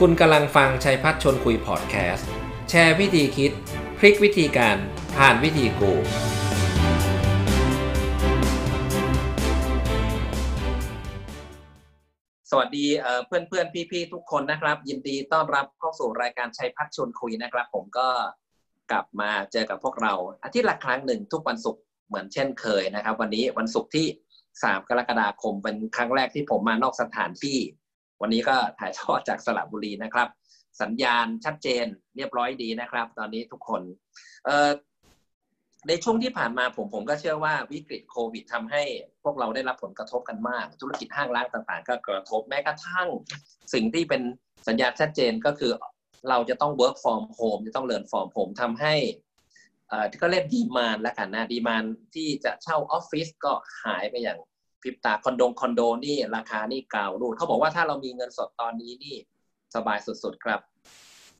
คุณกำลังฟังชัยพัฒชนคุยพอดแคสต์ แชร์วิธีคิด พลิกวิธีการผ่านวิธีกู สวัสดีเพื่อนเพื่อนๆพี่ทุกคนนะครับ ยินดีต้อนรับเข้าสู่รายการชัยพัฒชวนคุยนะครับ ผมก็กลับมาเจอกับพวกเรา อาทิตย์ละครั้งหนึ่งทุกวันศุกร์เหมือนเช่นเคยนะครับ วันนี้วันศุกร์ที่ 3 กรกฎาคมเป็นครั้งแรกที่ผมมานอกสถานที่ วันนี้ก็ถ่ายทอดจากสระบุรีนะครับ สัญญาณชัดเจนเรียบร้อยดีนะครับ ตอนนี้ทุกคนในช่วงที่ผ่านมาผมผมก็เชื่อว่าวิกฤตโควิดทำให้พวกเราได้รับผลกระทบกันมาก ธุรกิจห้างร้านต่างๆ ก็กระทบแม้กระทั่ง สิ่งที่เป็นสัญญาณชัดเจนก็คือเราจะต้อง work from home จะต้อง learn from home ทำให้ที่ก็เรียกดีมานแล้วกันนะดีมานที่จะเช่าออฟฟิศก็หายไปอย่าง พริบตาคอนโดคอนโดนี่ราคานี่กราวรูดเขาบอกว่าถ้าเรามีเงินสดตอนนี้นี่สบายสุดๆครับ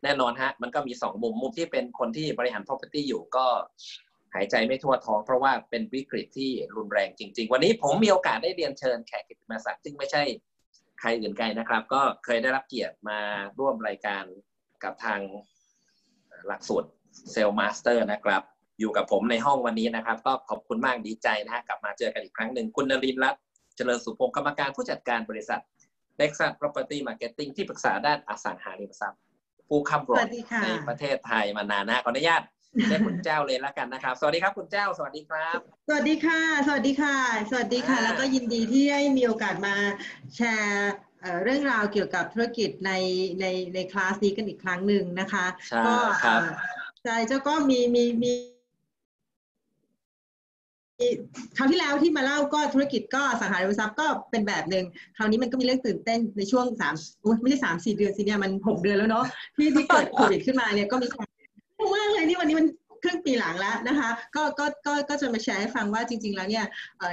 แน่นอนฮะ มันก็มีสองมุมมุมที่เป็นคนที่บริหาร property อยู่ก็หายใจไม่ทั่วท้อง เพราะว่าเป็นวิกฤตที่รุนแรงจริง ๆ วันนี้ผมมีโอกาสได้เรียนเชิญแขกกิตติมศักดิ์ซึ่งไม่ใช่ใครอื่นไกลนะครับ ก็เคยได้รับเกียรติมาร่วมรายการกับทางหลักสูตร Sales Master นะครับ อยู่กับผมในห้องวันนี้นะครับ ก็ขอบคุณมากดีใจนะฮะกลับมาเจอกันอีกครั้งหนึ่งคุณนรินทร์รัตน์เจริญสุพงศ์กรรมการผู้จัดการบริษัท n e x u s Property Marketing ที่ปรึกษาด้านอสังหาริมทรัพย์ ผู้ค้ำรสถวัสดีค่ะในประเทศไทยมานานนะขออนุญาตเรียกคุณเจ้าเลยแล้วกันนะครับ สวัสดีครับคุณเจ้า สวัสดีครับ สวัสดีค่ะ สวัสดีค่ะ สวัสดีค่ะอ่าแล้วก็ยินดีที่ได้มีโอกาสมาแชร์เอ่อเรื่องราวเกี่ยวกับธุรกิจในในในคลาสนี้กันอีกครั้งหนึ่งนะคะใช่ก็ครับเอ่อใช่เจ้าก็มีมีมีมี คราวที่แล้วที่มาเล่าก็ธุรกิจก็สังหาริมทรัพย์ก็เป็นแบบหนึ่งคราวนี้มันก็มีเรื่องตื่นเต้นในช่วงสามไม่ใช่สามสี่เดือนสิเนี่ยมันหกเดือนแล้วเนาะที่ที่เกิดโควิดขึ้นมาเนี่ยก็มีความมากเลยนี่วันนี้มันครึ่งปีหลังแล้วนะคะก็ก็ก็ก็จะมาแชร์ให้ฟังว่าจริง ๆ แล้วเนี่ย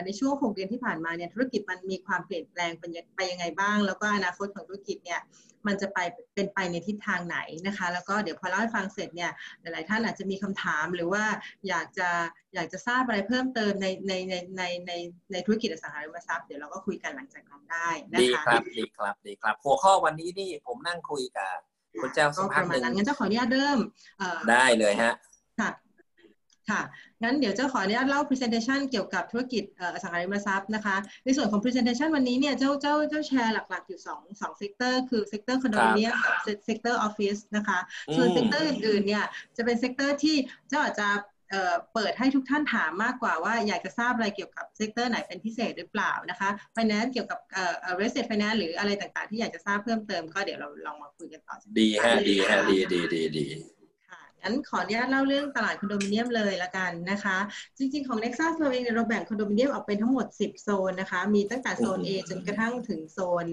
ในช่วงหกเดือนที่ผ่านมาเนี่ยธุรกิจมันมีความเปลี่ยนแปลงไปยังไงบ้าง แล้วก็อนาคตของธุรกิจเนี่ย มันจะไปเป็นไปในทิศทางไหนนะคะ แล้วก็เดี๋ยวพอเล่าให้ฟังเสร็จเนี่ยหลายๆท่านอาจจะมีคำถามหรือว่าอยากจะอยากจะทราบอะไรเพิ่มเติมในในในในในในธุรกิจอสังหาริมทรัพย์เดี๋ยวเราก็คุยกันหลังจากนั้นได้นะดีคะครับดีครับดีครับ หัวข้อวันนี้นี่ผมนั่งคุยกับคุณเจ้าสัก็กปพักระหมาณนึ่งนั้นงั้นเจ้าขออนุญาตเริ่มเอ่อได้เลยฮะค่ะ ค่ะงั้นเดี๋ยวเจ้าขออนุญาตเล่า presentation เกี่ยวกับธุรกิจเอ่ออสังหาริมทรัพย์นะคะ ในส่วนของ presentation วันนี้เนี่ยเจ้าเจ้าเจ้าแชร์หลักๆ อยู่สองสอง sector คือ sector คอนโดมิเนียมกับ sector ออฟฟิศนะคะ ส่วนอืม sector อื่นๆเนี่ยจะเป็น sector ที่เจ้าอาจจะเอ่อเปิดให้ทุกท่านถามมากกว่าว่าอยากจะทราบอะไรเกี่ยวกับ sector ไหนเป็นพิเศษหรือเปล่านะคะ finance เกี่ยวกับเอ่อเอ่อ real estate finance หรืออะไรต่างๆ ที่อยากจะทราบเพิ่มเติมก็เดี๋ยวเราลองมาคุยกันต่อ ดีฮะดีฮะดีดีดีดีค่ะ งั้นขออนุญาตเล่าเรื่องตลาดคอนโดมิเนียมเลยละกันนะคะ จริง ๆ ของ Nexus เราเองเราแบ่งคอนโดมิเนียมออกเป็นทั้งหมด 10 โซนนะคะ มีตั้งแต่โซน A จนกระทั่งถึงโซน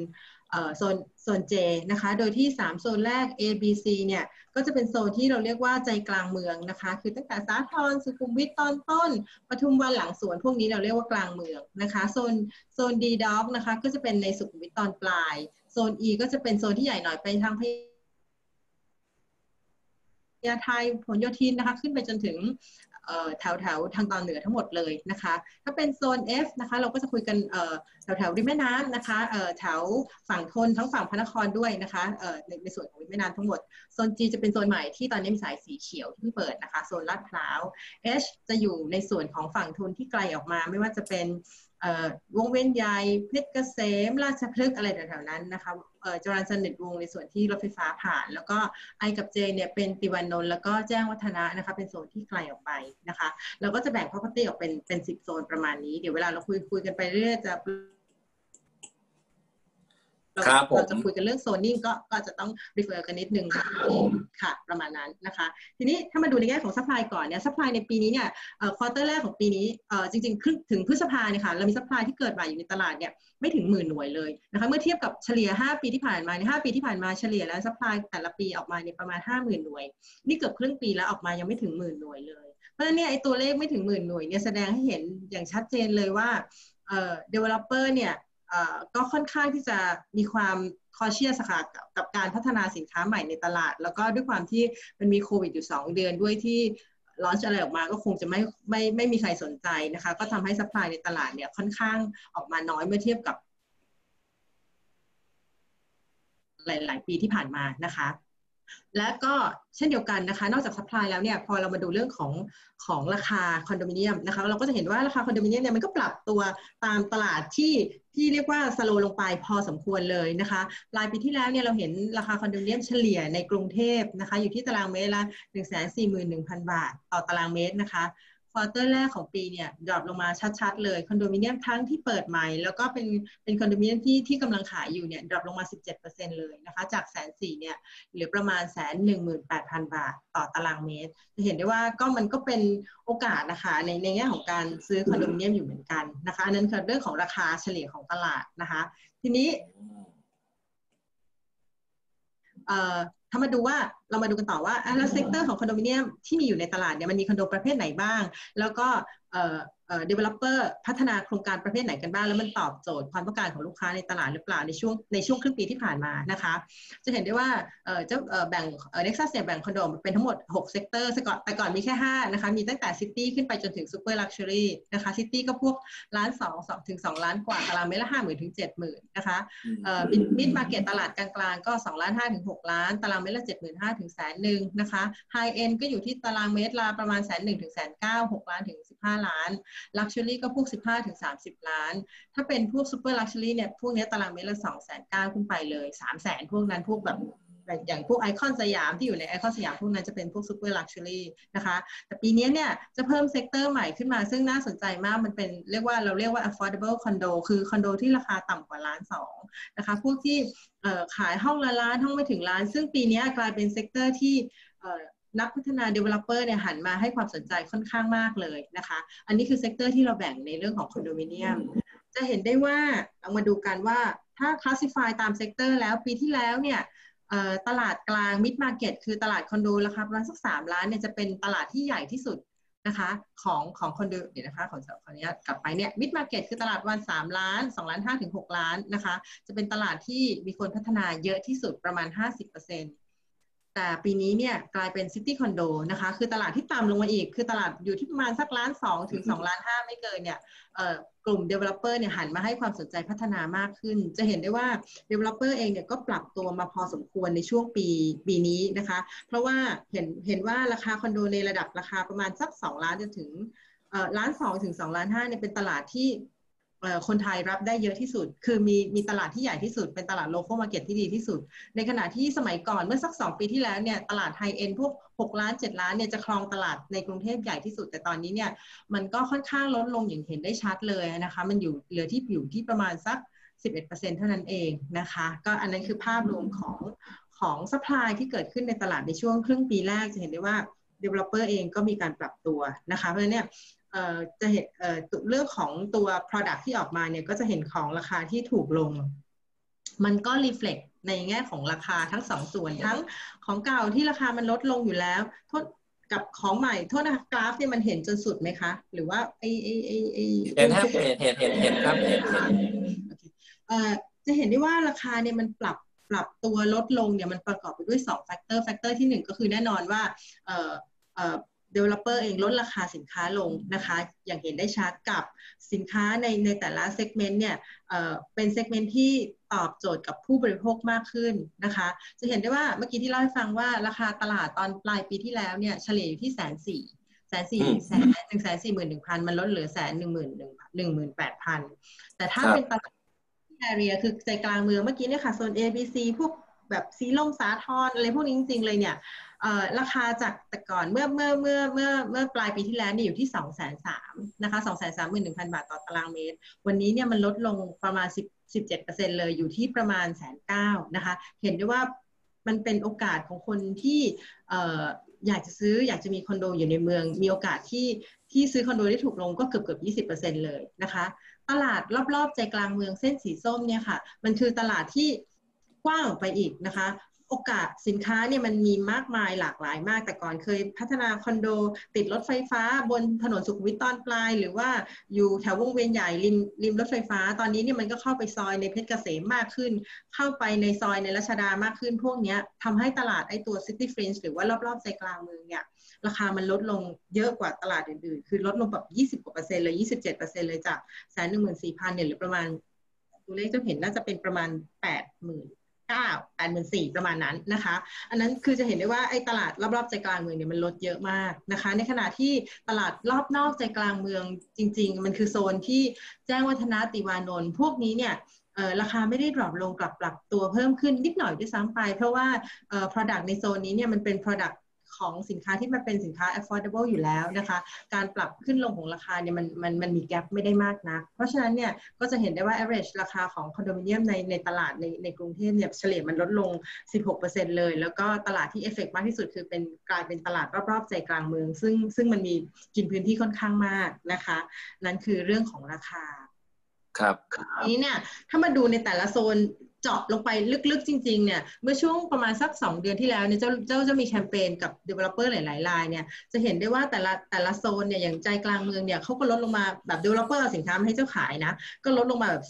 โซนโซน J นะคะ โดยที่ 3 โซนแรก A B C เนี่ย ก็จะเป็นโซนที่เราเรียกว่าใจกลางเมืองนะคะ คือตั้งแต่สาทรสุขุมวิทตอนต้น ปทุมวันหลังสวน พวกนี้เราเรียกว่ากลางเมืองนะคะ โซนโซน D Dog นะคะ ก็จะเป็นในสุขุมวิทตอนปลาย โซน E ก็จะเป็นโซนที่ใหญ่หน่อยไปทางพ ญาไทยผลโยธินนะคะ ขึ้นไปจนถึงแถวแถวทางตอนเหนือทั้งหมดเลยนะคะ ถ้าเป็นโซน F นะคะ เราก็จะคุยกันแถวแถวริมแม่น้ำนะคะแถวฝั่งทนทั้งฝั่งพระนครด้วยนะคะในในส่วนของริมแม่น้ำทั้งหมด โซน G จะเป็นโซนใหม่ที่ตอนนี้มีสายสีเขียวที่เพิ่งเปิดนะคะ โซนลาดพร้าว H จะอยู่ในส่วนของฝั่งทนที่ไกลออกมา ไม่ว่าจะเป็น วงเวียนใหญ่เพชรเกษม ราชพฤกษ์อะไรแถวๆนั้นนะคะจรัญสนิทวงในส่วนที่รถไฟฟ้าผ่าน แล้วก็ไอกับเจเนี่ยเป็นติวานนท์แล้วก็แจ้งวัฒนะนะคะ เป็นโซนที่ไกลออกไปนะคะเราก็จะแบ่ง property ออกเป็นเป็นสิบโซนประมาณนี้ เดี๋ยวเวลาเราคุยคุยกันไปเรื่อยจะ เราครับผมเราจะคุยกันเรื่องโซนนิ่งก็ก็จะต้อง refer กันนิดนึงค่ะประมาณนั้นนะคะ ทีนี้ถ้ามาดูในแง่ของ supply ก่อนเนี่ย supply ในปีนี้เนี่ยเอ่อ quarter แรกของปีนี้เอ่อจริงๆครึ่งถึงพฤษภาเนี่ยค่ะเรามี supply ที่เกิดใหม่อยู่ในตลาดเนี่ยไม่ถึงหมื่นหน่วยเลยนะคะเมื่อเทียบกับเฉลี่ย 5 ปีที่ผ่านมาเนี่ย5ปีที่ผ่านมาเฉลี่ยแล้ว supply แต่ละปีออกมาเนี่ยประมาณ 50,000 หน่วย นี่เกือบครึ่งปีแล้วออกมายังไม่ถึงหมื่นหน่วยเลย เพราะฉะนั้นเนี่ยไอ้ตัวเลขไม่ถึงหมื่นหน่วยเนี่ยแสดงให้เห็นอย่างชัดเจนเลยว่าเอ่อ developer เนี่ยเอ่อ ก็ค่อนข้างที่จะมีความคอเชียสค่ะกับกับการพัฒนาสินค้าใหม่ในตลาด แล้วก็ด้วยความที่มันมีโควิดอยู่ 2 เดือนด้วยที่ลอนอะไรออกมาก็คงจะไม่ไม่ไม่มีใครสนใจนะคะ ก็ทำให้ supply ในตลาดเนี่ยค่อนข้างออกมาน้อยเมื่อเทียบกับ หลาย ๆ ปีที่ผ่านมานะคะ และก็เช่นเดียวกันนะคะ นอกจาก supply แล้วเนี่ยพอเรามาดูเรื่องของของราคาคอนโดมิเนียมนะคะเราก็จะเห็นว่าราคาคอนโดมิเนียมเนี่ยมันก็ปรับตัวตามตลาดที่ที่เรียกว่า slow ลงไปพอสมควรเลยนะคะปลายปีที่แล้วเนี่ยเราเห็นราคาคอนโดมิเนียมเฉลี่ยในกรุงเทพนะคะอยู่ที่ตารางเมตรละ1 4 1 0 0 0 บาท ต่อตารางเมตรนะคะ quarter แรกของปีเนี่ย drop ลงมาชัดๆเลยคอนโดมิเนียมทั้งที่เปิดใหม่ แล้วก็เป็นเป็นคอนโดมิเนียมที่ที่กำลังขายอยู่เนี่ย drop ลงมา 17%เลยนะคะ จากแสนสี่เนี่ยเหลือประมาณแสนหนึ่งหมื่นแปดพันบาทต่อตารางเมตร จะเห็นได้ว่าก็มันก็เป็นโอกาสนะคะในในแง่ของการซื้อคอนโดมิเนียมอยู่เหมือนกันนะคะอันนั้นคือเรื่องของราคาเฉลี่ยของตลาดนะคะ ทีนี้ ถ้ามาดูว่าเรามาดูกันต่อว่าแล้ว sector ของคอนโดมิเนียมที่มีอยู่ในตลาดเนี่ยมันมีคอนโดประเภทไหนบ้าง แล้วก็ เอ่อเอ่อ developer พัฒนาโครงการประเภทไหนกันบ้าง แล้วมันตอบโจทย์ความต้องการของลูกค้าในตลาดหรือเปล่าในช่วงในช่วงครึ่งปีที่ผ่านมานะคะ จะเห็นได้ว่าเอ่อจะเอ่อแบ่งเอ่อ Nexus เนี่ยแบ่งคอนโดเป็นทั้งหมด 6 sector แต่ก่อนแต่ก่อนมีแค่ 5 นะคะ มีตั้งแต่ city ขึ้นไปจนถึง super luxury นะคะ city ก็พวกล้าน2 2ถึง2ล้านกว่าตารางเมตรละ5 0,000ถึง70,000นะคะเอ่อ mid market ตลาดกลางๆก็2ล้าน5ถึง6ล้าน ตารางเมตรละ75,000ถึงแสนหนึ่งนะคะ high-end ก็อยู่ที่ตารางเมตรละประมาณแสนหนึ่งถึงแสนเก้าหกล้านถึง15ล้าน luxury ก็พวก 15ถึง30 ล้าน ถ้าเป็นพวก super luxury เนี่ยพวกนี้ตารางเมตรละ2แสนเก้าขึ้นไปเลย3แสนพวกนั้นพวกแบบอย่างพวกไอคอนสยามที่อยู่ในไอคอนสยามพวกนั้นจะเป็นพวก super luxury นะคะ แต่ปีนี้เนี่ยจะเพิ่ม sector ใหม่ขึ้นมาซึ่งน่าสนใจมากมันเป็นเรียกว่าเราเรียกว่า affordable condo คือคอนโดที่ราคาต่ำกว่าล้านสองนะคะ พวกที่ขายห้องละล้านห้องไม่ถึงล้าน ซึ่งปีนี้กลายเป็น sector ที่ นักพัฒนา developer เนี่ยหันมาให้ความสนใจค่อนข้างมากเลยนะคะ อันนี้คือ sector ที่เราแบ่งในเรื่องของคอนโดมิเนียม จะเห็นได้ว่าเรามาดูกันว่าถ้า classify ตาม sector แล้วปีที่แล้วเนี่ยตลาดกลาง mid market คือตลาดคอนโดราคาประมาณสักสามล้านเนี่ยจะเป็นตลาดที่ใหญ่ที่สุดนะคะของของคอนโดเดี๋ยวนะคะขอขออนุญาตกลับไปเนี่ย mid market คือตลาดวันสามล้านสองล้านห้าถึงหกล้านนะคะ จะเป็นตลาดที่มีคนพัฒนาเยอะที่สุดประมาณห้าสิบเปอร์เซ็นต์ แต่ปีนี้เนี่ยกลายเป็นซิตี้คอนโดนะคะ คือตลาดที่ต่ำลงมาอีก คือตลาดอยู่ที่ประมาณสักล้านสองถึงสองล้านห้าไม่เกินเนี่ยกลุ่ม Developer เนี่ยหันมาให้ความสนใจพัฒนามากขึ้น จะเห็นได้ว่า Developer เองเนี่ยก็ปรับตัวมาพอสมควรในช่วงปีปีนี้นะคะ เพราะว่าเห็นเห็นว่าราคาคอนโดในระดับราคาประมาณสัก 2 ล้านจนถึงล้านสองถึง2ล้านห้าเนี่ยเป็นตลาดที่ คนไทยรับได้เยอะที่สุด คือมีมีตลาดที่ใหญ่ที่สุด เป็นตลาด local market ที่ดีที่สุด ในขณะที่สมัยก่อนเมื่อสัก 2 ปีที่แล้วเนี่ยตลาด high-end พวก 6 ล้าน 7 ล้านเนี่ยจะครองตลาดในกรุงเทพใหญ่ที่สุด แต่ตอนนี้เนี่ยมันก็ค่อนข้างลดลงอย่างเห็นได้ชัดเลยนะคะ มันอยู่เหลือที่อยู่ที่ประมาณสัก 11%เท่านั้นเองนะคะ ก็อันนั้นคือภาพรวมของของ supply ที่เกิดขึ้นในตลาดในช่วงครึ่งปีแรกจะเห็นได้ว่า developer เองก็มีการปรับตัวนะคะ เพราะฉะนั้นเนี่ย จะเห็นเรื่องของตัว product ที่ออกมาเนี่ยก็จะเห็นของราคาที่ถูกลง มันก็ reflect ในแง่ของราคาทั้งสองส่วนทั้งของเก่าที่ราคามันลดลงอยู่แล้วโทษกับของใหม่โทษนะคะกราฟเนี่ยมันเห็นจนสุดไหมคะ หรือว่าไอไอไอไอเห็นครับเห็นเห็นเห็นเห็นครับเห็นจะเห็นได้ว่าราคาเนี่ยมันปรับปรับตัวลดลงเนี่ยมันประกอบไปด้วย2 factor factor ที่ 1 ก็คือแน่นอนว่าเอ่อเอ่อ developer เองลดราคาสินค้าลงนะคะ อย่างเห็นได้ชัดกับสินค้าในในแต่ละเซกเมนต์เนี่ยเเป็นเซกเมนต์ที่ตอบโจทย์กับผู้บริโภคมากขึ้นนะคะ จะเห็นได้ว่าเมื่อกี้ที่เล่าให้ฟังว่าราคาตลาดตอนปลายปีที่แล้วเนี่ยเฉลี่ยอยู่ที่แสนสี่แสนสี่แสนหนึ่งแสนสี่หมื่นหนึ่งพันมันลดเหลือแสนหนึ่งหมื่นหนึ่งหนึ่งหมื่นแปดพันแต่ถ้าเป็นตลาดแอเรียคือใจกลางเมืองเมื่อกี้เนี่ยค่ะโซน A B C พวกแบบซีลมสาทรอะไรพวกนี้จริงๆเลยเนี่ย ราคาจากแต่ก่อนเมื่อเมื่อเมื่อเมื่อเมื่อปลายปีที่แล้วนี่อยู่ที่2องแสนสามนะคะสองแสนสามหมื่นหนึ่งพันบาทต่อตารางเมตร วันนี้เนี่ยมันลดลงประมาณ 10 17%เลยอยู่ที่ประมาณแสนเก้านะคะ เห็นได้ว่ามันเป็นโอกาสของคนที่อยากจะซื้ออยากจะมีคอนโดอยู่ในเมือง มีโอกาสที่ที่ซื้อคอนโดได้ถูกลงก็เกือบเกือบยี่สิบเปอร์เซ็นเลยนะคะ ตลาดรอบๆ ใจกลางเมืองเส้นสีส้มเนี่ยค่ะ มันคือตลาดที่กว้างออกไปอีกนะคะ โอกาสสินค้าเนี่ยมันมีมากมายหลากหลายมาก แต่ก่อนเคยพัฒนาคอนโด ติดรถไฟฟ้าบนถนนสุขุมวิทตอนปลาย หรือว่าอยู่แถววงเวียนใหญ่ริมริมรถไฟฟ้า ตอนนี้เนี่ยมันก็เข้าไปซอยในเพชรเกษมมากขึ้น เข้าไปในซอยในรัชดามากขึ้น พวกนี้ทำให้ตลาดไอตัว City Fringe หรือว่ารอบๆใจกลางเมืองเนี่ยราคามันลดลงเยอะกว่าตลาดอื่นๆ คือลดลงแบบ 20กว่าเปอร์เซ็นต์เลย 27เปอร์เซ็นต์เลยจากแสนหนึ่งหมื่นสี่พันเนี่ยหรือประมาณตัวเลขจะเห็นน่าจะเป็นประมาณแปดหมื่ เก้าแปดหมื่นสี่ประมาณนั้นนะคะ อันนั้นคือจะเห็นได้ว่าไอ้ตลาดรอบๆใจกลางเมืองเนี่ยมันลดเยอะมากนะคะ ในขณะที่ตลาดรอบนอกใจกลางเมืองจริง ๆ มันคือโซนที่แจ้งวัฒนะติวานนท์พวกนี้เนี่ยราคาไม่ได้ดรอปลงกลับปรับตัวเพิ่มขึ้นนิดหน่อยด้วยซ้ำไป เพราะว่า product ในโซนนี้เนี่ยมันเป็น product ของสินค้าที่มันเป็นสินค้า affordable อยู่แล้วนะคะ การปรับขึ้นลงของราคาเนี่ยมันมันมันมีแกลบไม่ได้มากนะ เพราะฉะนั้นเนี่ยก็จะเห็นได้ว่า average ราคาของคอนโดมิเนียมในในตลาดในในกรุงเทพเนี่ยเฉลี่ยมันลดลง 16%เลย แล้วก็ตลาดที่เอฟเฟกมากที่สุดคือเป็นกลายเป็นตลาดรอบๆใจกลางเมือง ซึ่งซึ่งมันมีกินพื้นที่ค่อนข้างมากนะคะ นั่นคือเรื่องของราคาครับนี้เนี่ยถ้ามาดูในแต่ละโซน เจาะลงไปลึกๆจริง ๆ เนี่ย เมื่อช่วงประมาณสัก 2 เดือนที่แล้วเนี่ยเจ้าเจ้าจะมีแคมเปญกับ developer หลายๆรายเนี่ย จะเห็นได้ว่าแต่ละแต่ละโซนเนี่ย อย่างใจกลางเมืองเนี่ยเขาก็ลดลงมาแบบ developer สินค้ามาให้เจ้าขายนะ ก็ลดลงมาแบบ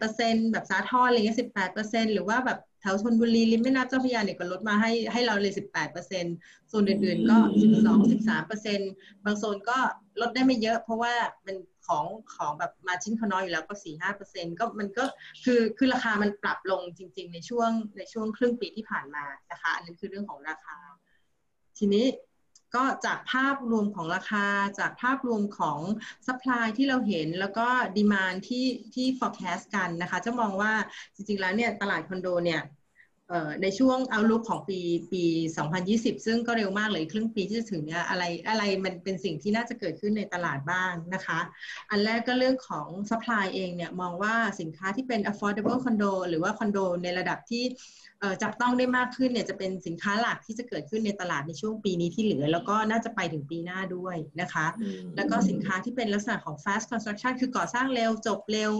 18%แบบสาทรอะไรเงี้ย18%หรือว่าแบบแถวชนบุรีริมแม่น้ำเจ้าพระยาเนี่ยก็ลดมาให้ให้เราเลย 18%โซนอื่นๆก็ 12-13%บางโซนก็ลดได้ไม่เยอะ เพราะว่ามัน ของของแบบมาชิ้นเขาน้อยอยู่แล้วก็สี่ห้าเปอร์เซ็นก็มันก็คือคือราคามันปรับลงจริง ๆ ในช่วงในช่วงครึ่งปีที่ผ่านมานะคะ อันนั้นคือเรื่องของราคา ทีนี้ก็จากภาพรวมของราคาจากภาพรวมของ supply ที่เราเห็นแล้วก็ demand ที่ที่ forecast กันนะคะ จะมองว่าจริงๆแล้วเนี่ยตลาดคอนโดเนี่ย ในช่วง outlook ของปีปี 2020 ซึ่งก็เร็วมากเลยครึ่งปีที่จะถึงเนี่ยอะไรอะไรมันเป็นสิ่งที่น่าจะเกิดขึ้นในตลาดบ้างนะคะ อันแรกก็เรื่องของ supply เองเนี่ยมองว่าสินค้าที่เป็น affordable condo หรือว่าคอนโดในระดับที่ จับต้องได้มากขึ้นเนี่ยจะเป็นสินค้าหลักที่จะเกิดขึ้นในตลาดในช่วงปีนี้ที่เหลือ แล้วก็น่าจะไปถึงปีหน้าด้วยนะคะ แล้วก็สินค้าที่เป็นลักษณะของ fast construction คือก่อสร้างเร็วจบเร็ว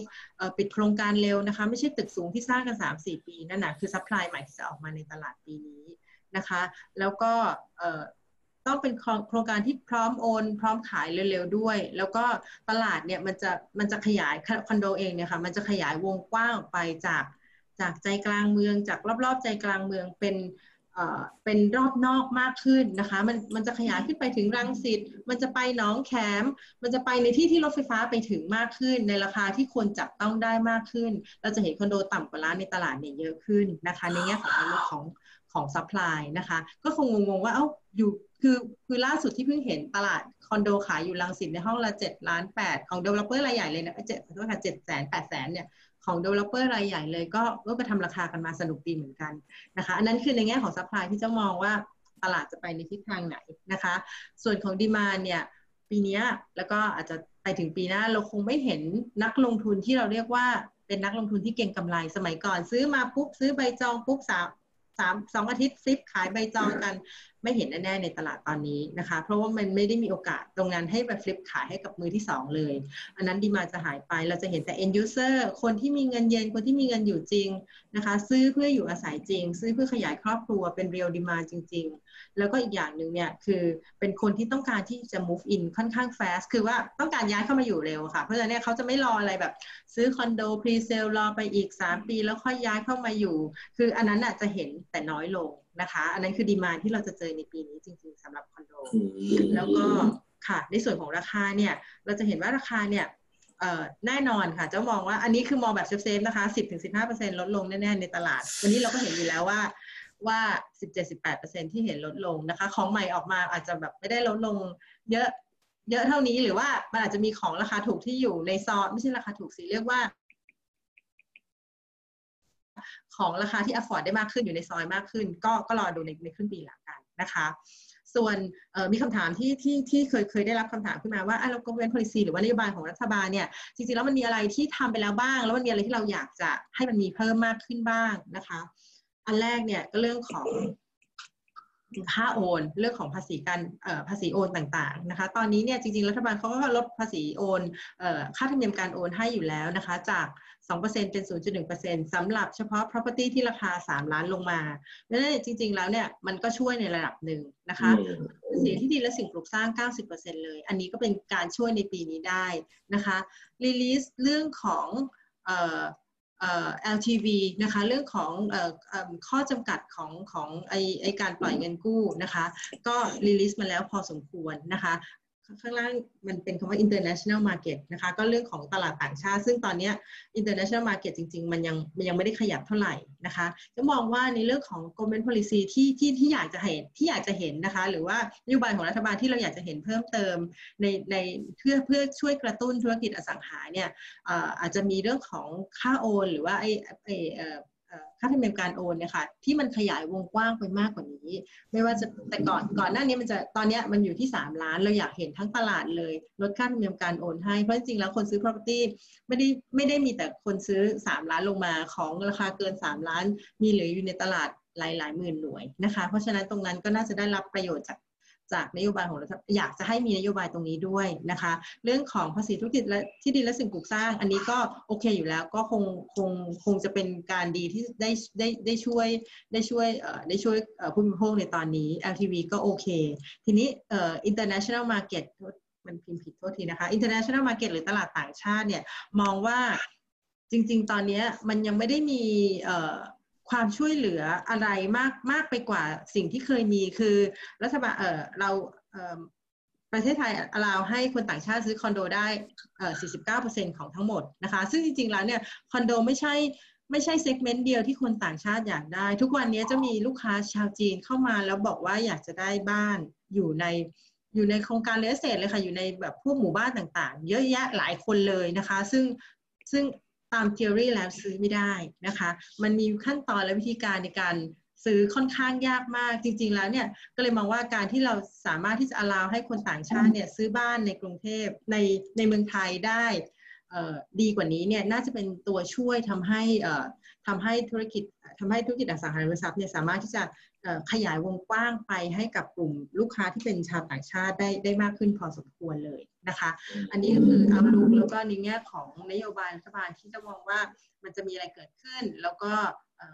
ปิดโครงการเร็วนะคะ ไม่ใช่ตึกสูงที่สร้างกัน 3-4 ปีนั่นนะคือ supply ใหม่ที่จะออกมาในตลาดปีนี้นะคะ แล้วก็ต้องเป็นโครงการที่พร้อมโอน พร้อมขายเร็วๆด้วย แล้วก็ตลาดเนี่ยมันจะมันจะขยายคอนโดเองเนี่ยค่ะมันจะขยายวงกว้างออกไปจาก จากใจกลางเมือง จากรอบๆใจกลางเมืองเป็นเป็นรอบนอกมากขึ้นนะคะ มันมันจะขยายขึ้นไปถึงรังสิตมันจะไปหนองแขม มันจะไปในที่ที่รถไฟฟ้าไปถึงมากขึ้น ในราคาที่คนจับต้องได้มากขึ้น เราจะเห็นคอนโดต่ำกว่าล้านในตลาดเนี่ยเยอะขึ้นนะคะ ในแง่ของอของของ supply นะคะ ก็คงงงว่าเอ้าอยู่คือคือล่าสุดที่เพิ่งเห็นตลาดคอนโดขายอยู่รังสิตในห้องละเจ็ดล้านแปดของ developer รายใหญ่เลยนะเจ็ดขอโทษค่ะเจ็ดแสนแปดแสนเนี่ย ของ developer รายใหญ่เลยก็ก็ไปทำราคากันมาสนุกดีเหมือนกันนะคะอันนั้นคือในแง่ของ supply ที่เจะมองว่าตลาดจะไปในทิศทางไหนนะคะ ส่วนของ demand เนี่ยปีนี้แล้วก็อาจจะไปถึงปีหน้าเราคงไม่เห็นนักลงทุนที่เราเรียกว่าเป็นนักลงทุนที่เก่งกำไรสมัยก่อน ซื้อมาปุ๊บซื้อใบจองปุ๊บสามสามสองอาทิตย์ฟลิปขายใบจองกัน ไม่เห็นแน่ๆในตลาดตอนนี้นะคะ เพราะว่ามันไม่ได้มีโอกาสตรงนั้นให้แบบฟลิปขายให้กับมือที่ 2 เลย อันนั้นดีมาจะหายไปเราจะเห็นแต่ end user คนที่มีเงินเย็นคนที่มีเงินอยู่จริงนะคะ ซื้อเพื่ออยู่อาศัยจริง ซื้อเพื่อขยายครอบครัวเป็น real demand จริง ๆ แล้วก็อีกอย่างหนึ่งเนี่ยคือเป็นคนที่ต้องการที่จะ move in ค่อนข้าง fast คือว่าต้องการย้ายเข้ามาอยู่เร็วค่ะ เพราะฉะนั้นเขาจะไม่รออะไรแบบซื้อคอนโด pre sale รอไปอีก 3 ปี แล้วค่อยย้ายเข้ามาอยู่ คืออันนั้นอาจจะเห็นแต่น้อยลง นะคะ อันนั้นคือดีมาที่เราจะเจอในปีนี้จริง ๆสำหรับคอนโด แล้วก็ค่ะในส่วนของราคาเนี่ย เราจะเห็นว่าราคาเนี่ยแน่นอนค่ะเจ้ามองว่าอันนี้คือมองแบบเซฟๆนะคะ 10-15%ลดลงแน่ๆในตลาด วันนี้เราก็เห็นอยู่แล้วว่าว่า 17-18%ที่เห็นลดลงนะคะ ของใหม่ออกมาอาจจะแบบไม่ได้ลดลงเยอะเยอะเท่านี้หรือว่ามันอาจจะมีของราคาถูกที่อยู่ในซอไม่ใช่ราคาถูกสิเรียกว่า ของราคาที่ afford ได้มากขึ้นอยู่ในซอยมากขึ้น ก็ก็รอดูในในครึ่งปีหลังกันนะคะ ส่วนมีคำถามที่ที่ที่เคยเคยได้รับคำถามขึ้นมาว่าเราก็เว้น policy หรือว่านโยบายของรัฐบาลเนี่ยจริงๆแล้วมันมีอะไรที่ทำไปแล้วบ้าง แล้วมันมีอะไรที่เราอยากจะให้มันมีเพิ่มมากขึ้นบ้างนะคะ อันแรกเนี่ยก็เรื่องของ ค่าโอน เรื่องของภาษีการภาษีโอนต่างๆนะคะ ตอนนี้เนี่ยจริงๆ รัฐบาลเขาก็ลดภาษีโอนค่าธรรมเนียมการโอนให้อยู่แล้วนะคะ จาก 2%เป็น 0.1%สำหรับเฉพาะ property ที่ราคา 3 ล้านลงมาดังนั้นจริง ๆ แล้วเนี่ยมันก็ช่วยในระดับหนึ่งนะคะเสียที่ดินและสิ่งปลูกสร้าง 90%เลย อันนี้ก็เป็นการช่วยในปีนี้ได้นะคะ release เรื่องของ LTV นะคะเรื่องของข้อจำกัดของของไอไอการปล่อยเงินกู้นะคะก็รีลิสมาแล้วพอสมควรนะคะ ข้างล่างมันเป็นคำว่า international market นะคะ ก็เรื่องของตลาดต่างชาติ ซึ่งตอนนี้ international market จริง ๆ มันยังมันยังไม่ได้ขยับเท่าไหร่นะคะ จะมองว่าในเรื่องของ government policy ที่ที่ที่อยากจะเห็นที่อยากจะเห็นนะคะ หรือว่านโยบายของรัฐบาลที่เราอยากจะเห็นเพิ่มเติมในในเพื่อเพื่อช่วยกระตุ้นธุรกิจอสังหาเนี่ยอาจจะมีเรื่องของค่าโอน หรือว่าไอไอ ค่าธรรมเนียมการโอนเนี่ยค่ะที่มันขยายวงกว้างไปมากกว่านี้ ไม่ว่าจะแต่ก่อนก่อนหน้านี้มันจะตอนนี้มันอยู่ที่ 3 ล้านเราอยากเห็นทั้งตลาดเลยลดค่าธรรมเนียมการโอนให้เพราะจริงๆแล้วคนซื้อ property ไม่ได้ไม่ได้มีแต่คนซื้อ 3 ล้านลงมาของราคาเกิน 3 ล้าน มีเหลืออยู่ในตลาดหลายหลายหมื่นหน่วยนะคะ เพราะฉะนั้นตรงนั้นก็น่าจะได้รับประโยชน์จาก จากนโยบายของรัฐอยากจะให้มีนโยบายตรงนี้ด้วยนะคะ เรื่องของภาษีธุรกิจและที่ดินและสิ่งปลูกสร้าง อันนี้ก็โอเคอยู่แล้วก็คงคงคงจะเป็นการดีที่ได้ได้ได้ช่วยได้ช่วยได้ช่วยผู้บริโภคในตอนนี้ LTV ก็โอเค ทีนี้เอ่อ international market มันพิมพ์ผิดโทษทีนะคะ international market หรือตลาดต่างชาติเนี่ยมองว่าจริง ๆ ตอนนี้มันยังไม่ได้มีเอ่อ ความช่วยเหลืออะไรมากมากไปกว่าสิ่งที่เคยมีคือรัฐบาลเออเราเออประเทศไทย allow ให้คนต่างชาติซื้อคอนโดได้เออ49%ของทั้งหมดนะคะ ซึ่งจริงๆแล้วเนี่ยคอนโดไม่ใช่ไม่ใช่ segment เดียวที่คนต่างชาติอยากได้ ทุกวันนี้จะมีลูกค้าชาวจีนเข้ามาแล้วบอกว่าอยากจะได้บ้านอยู่ในอยู่ในโครงการ real estate เลยค่ะ อยู่ในแบบพวกหมู่บ้านต่างๆ เยอะแยะหลายคนเลยนะคะ ซึ่งซึ่ง ตามทฤษฎีแล้วซื้อไม่ได้นะคะ มันมีขั้นตอนและวิธีการในการซื้อค่อนข้างยากมากจริง ๆ แล้วเนี่ยก็เลยมองว่าการที่เราสามารถที่จะอลาวให้คนต่างชาติเนี่ยซื้อบ้านในกรุงเทพในในเมืองไทยได้ดีกว่านี้เนี่ยน่าจะเป็นตัวช่วยทำให้ทำให้ธุรกิจทำให้ธุรกิจอสังหาริมทรัพย์เนี่ยสามารถที่จะ ขยายวงกว้างไปให้กับกลุ่มลูกค้าที่เป็นชาวต่างชาติได้ได้มากขึ้นพอสมควรเลยนะคะ อันนี้ก็คือเอาลูกแล้วก็ในแง่ของนโยบายรัฐบาลที่จะมองว่ามันจะมีอะไรเกิดขึ้น แล้วก็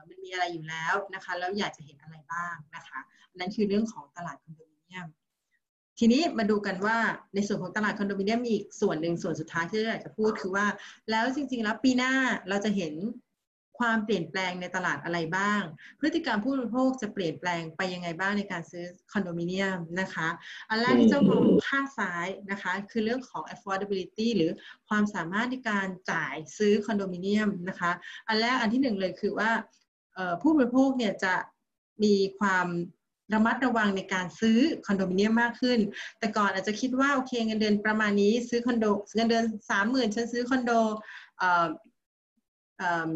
มันมีอะไรอยู่แล้วนะคะแล้วอยากจะเห็นอะไรบ้างนะคะนั่นคือเรื่องของตลาดคอนโดมิเนียมทีนี้มาดูกันว่าในส่วนของตลาดคอนโดมิเนียมมีอีกส่วนหนึ่งส่วนสุดท้ายที่อยากจะพูดคือว่า แล้วจริง ๆ แล้วปีหน้าเราจะเห็น ความเปลี่ยนแปลงในตลาดอะไรบ้าง พฤติกรรมผู้บริโภคจะเปลี่ยนแปลงไปยังไงบ้างในการซื้อคอนโดมิเนียมนะคะ อันแรกที่จะมองข้างซ้ายนะคะ คือเรื่องของ affordability หรือความสามารถในการจ่ายซื้อคอนโดมิเนียมนะคะ อันแรกอันที่หนึ่งเลยคือว่าผู้บริโภคเนี่ยจะมีความระมัดระวังในการซื้อคอนโดมิเนียมมากขึ้น แต่ก่อนอาจจะคิดว่าโอเคเงินเดือนประมาณนี้ซื้อคอนโดเงินเดือนสามหมื่นฉันซื้อคอนโด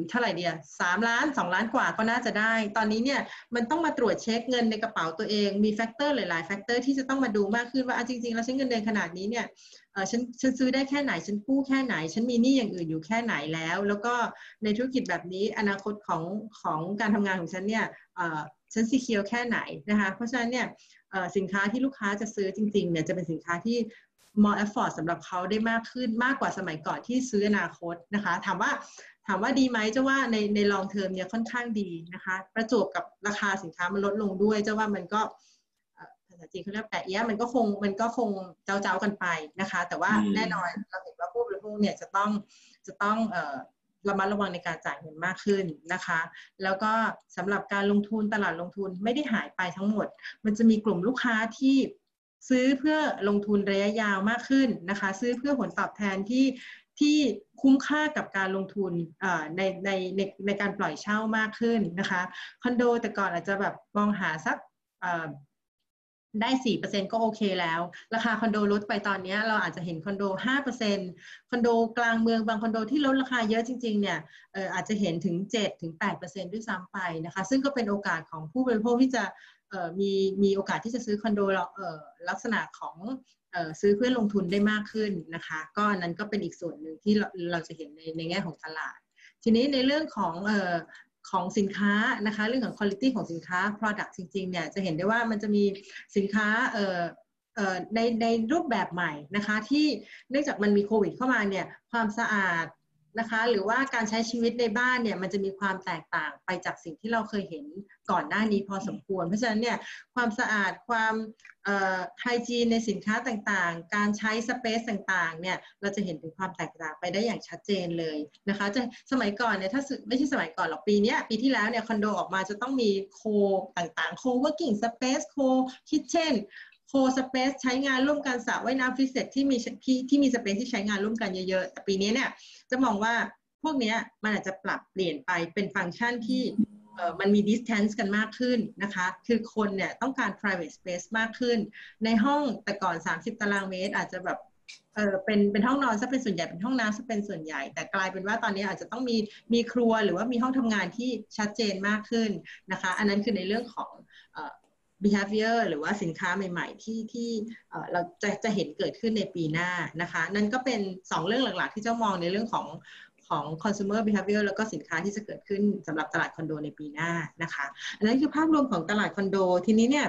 เท่าไหร่เดียสามล้านสองล้านกว่าก็น่าจะได้ ตอนนี้เนี่ยมันต้องมาตรวจเช็คเงินในกระเป๋าตัวเอง มี factor หลายๆ factor ที่จะต้องมาดูมากขึ้นว่าจริงๆ แล้วฉันเงินเดือนขนาดนี้เนี่ยฉันฉันซื้อได้แค่ไหน ฉันกู้แค่ไหน ฉันมีหนี้อย่างอื่นอยู่แค่ไหนแล้ว แล้วก็ในธุรกิจแบบนี้อนาคตของของการทำงานของฉันเนี่ยฉัน secure แค่ไหนนะคะ เพราะฉะนั้นเนี่ยสินค้าที่ลูกค้าจะซื้อจริงๆเนี่ยจะเป็นสินค้าที่ more afford สำหรับเขาได้มากขึ้นมากกว่าสมัยก่อนที่ซื้ออนาคตนะคะ ถามว่า ถามว่าดีไหมเจ้าว่าในใน long term เนี่ยค่อนข้างดีนะคะ ประจวบกับราคาสินค้ามันลดลงด้วยเจ้าว่ามันก็ภาษาจีนเขาเรียกแปะเอี้ยมันก็คงมันก็คงเจ้าเจ้ากันไปนะคะ แต่ว่าแน่นอนเราเห็นว่าผู้บริโภคเนี่ยจะต้องจะต้องเอ่อระมัดระวังในการจ่ายเงินมากขึ้นนะคะ แล้วก็สำหรับการลงทุนตลาดลงทุนไม่ได้หายไปทั้งหมด มันจะมีกลุ่มลูกค้าที่ซื้อเพื่อลงทุนระยะยาวมากขึ้นนะคะ ซื้อเพื่อผลตอบแทนที่ ที่คุ้มค่ากับการลงทุนในในในในการปล่อยเช่ามากขึ้นนะคะคอนโดแต่ก่อนอาจจะแบบมองหาสักได้สี่เปอร์เซ็นก็โอเคแล้ว ราคาคอนโดลดไปตอนนี้เราอาจจะเห็นคอนโดห้าเปอร์เซ็นคอนโดกลางเมืองบางคอนโดที่ลดราคาเยอะจริง ๆ เนี่ยอาจจะเห็นถึงเจ็ดถึงแปดเปอร์เซ็นด้วยซ้ำไปนะคะ ซึ่งก็เป็นโอกาสของผู้บริโภคที่จะมีมีโอกาสที่จะซื้อคอนโดลักษณะของ ซื้อเพื่อลงทุนได้มากขึ้นนะคะ ก็นั้นก็เป็นอีกส่วนหนึ่งที่เราเราจะเห็นในในแง่ของตลาด ทีนี้ในเรื่องของของสินค้านะคะเรื่องของคุณภาพของสินค้า product จริงๆเนี่ยจะเห็นได้ว่ามันจะมีสินค้าในในรูปแบบใหม่นะคะที่เนื่องจากมันมีโควิดเข้ามาเนี่ยความสะอาด นะคะ หรือว่าการใช้ชีวิตในบ้านเนี่ยมันจะมีความแตกต่างไปจากสิ่งที่เราเคยเห็นก่อนหน้านี้พอสมควร เพราะฉะนั้นเนี่ยความสะอาดความไฮจีนในสินค้าต่างๆ การใช้สเปซต่างๆเนี่ยเราจะเห็นถึงความแตกต่างไปได้อย่างชัดเจนเลยนะคะจะสมัยก่อนเนี่ยถ้าไม่ใช่สมัยก่อนหรอกปีนี้ปีที่แล้วเนี่ยคอนโดออกมาจะต้องมี co ต่างๆ co-working space co-kitchen co-space ใช้งานร่วมกันสระว่ายน้ำฟิสิกที่มีที่ที่มี space ที่ใช้งานร่วมกันเยอะๆ แต่ปีนี้เนี่ย จะมองว่าพวกนี้มันอาจจะปรับเปลี่ยนไปเป็นฟังก์ชันที่มันมี distance กันมากขึ้นนะคะ คือคนเนี่ยต้องการ private space มากขึ้น ในห้องแต่ก่อน 30 ตารางเมตร อาจจะแบบเออเป็นเป็นห้องนอนซะเป็นส่วนใหญ่เป็นห้องน้ำซะเป็นส่วนใหญ่ แต่กลายเป็นว่าตอนนี้อาจจะต้องมีมีครัวหรือว่ามีห้องทำงานที่ชัดเจนมากขึ้นนะคะ อันนั้นคือในเรื่องของ behavior หรือว่าสินค้าใหม่ๆ ที่ที่เราจะจะเห็นเกิดขึ้นในปีหน้านะคะ นั่นก็เป็น 2 เรื่องหลักๆ ที่เจ้ามองในเรื่องของของ consumer behavior แล้วก็สินค้าที่จะเกิดขึ้นสำหรับตลาดคอนโดในปีหน้านะคะอันนั้นคือภาพรวมของตลาดคอนโดทีนี้เนี่ย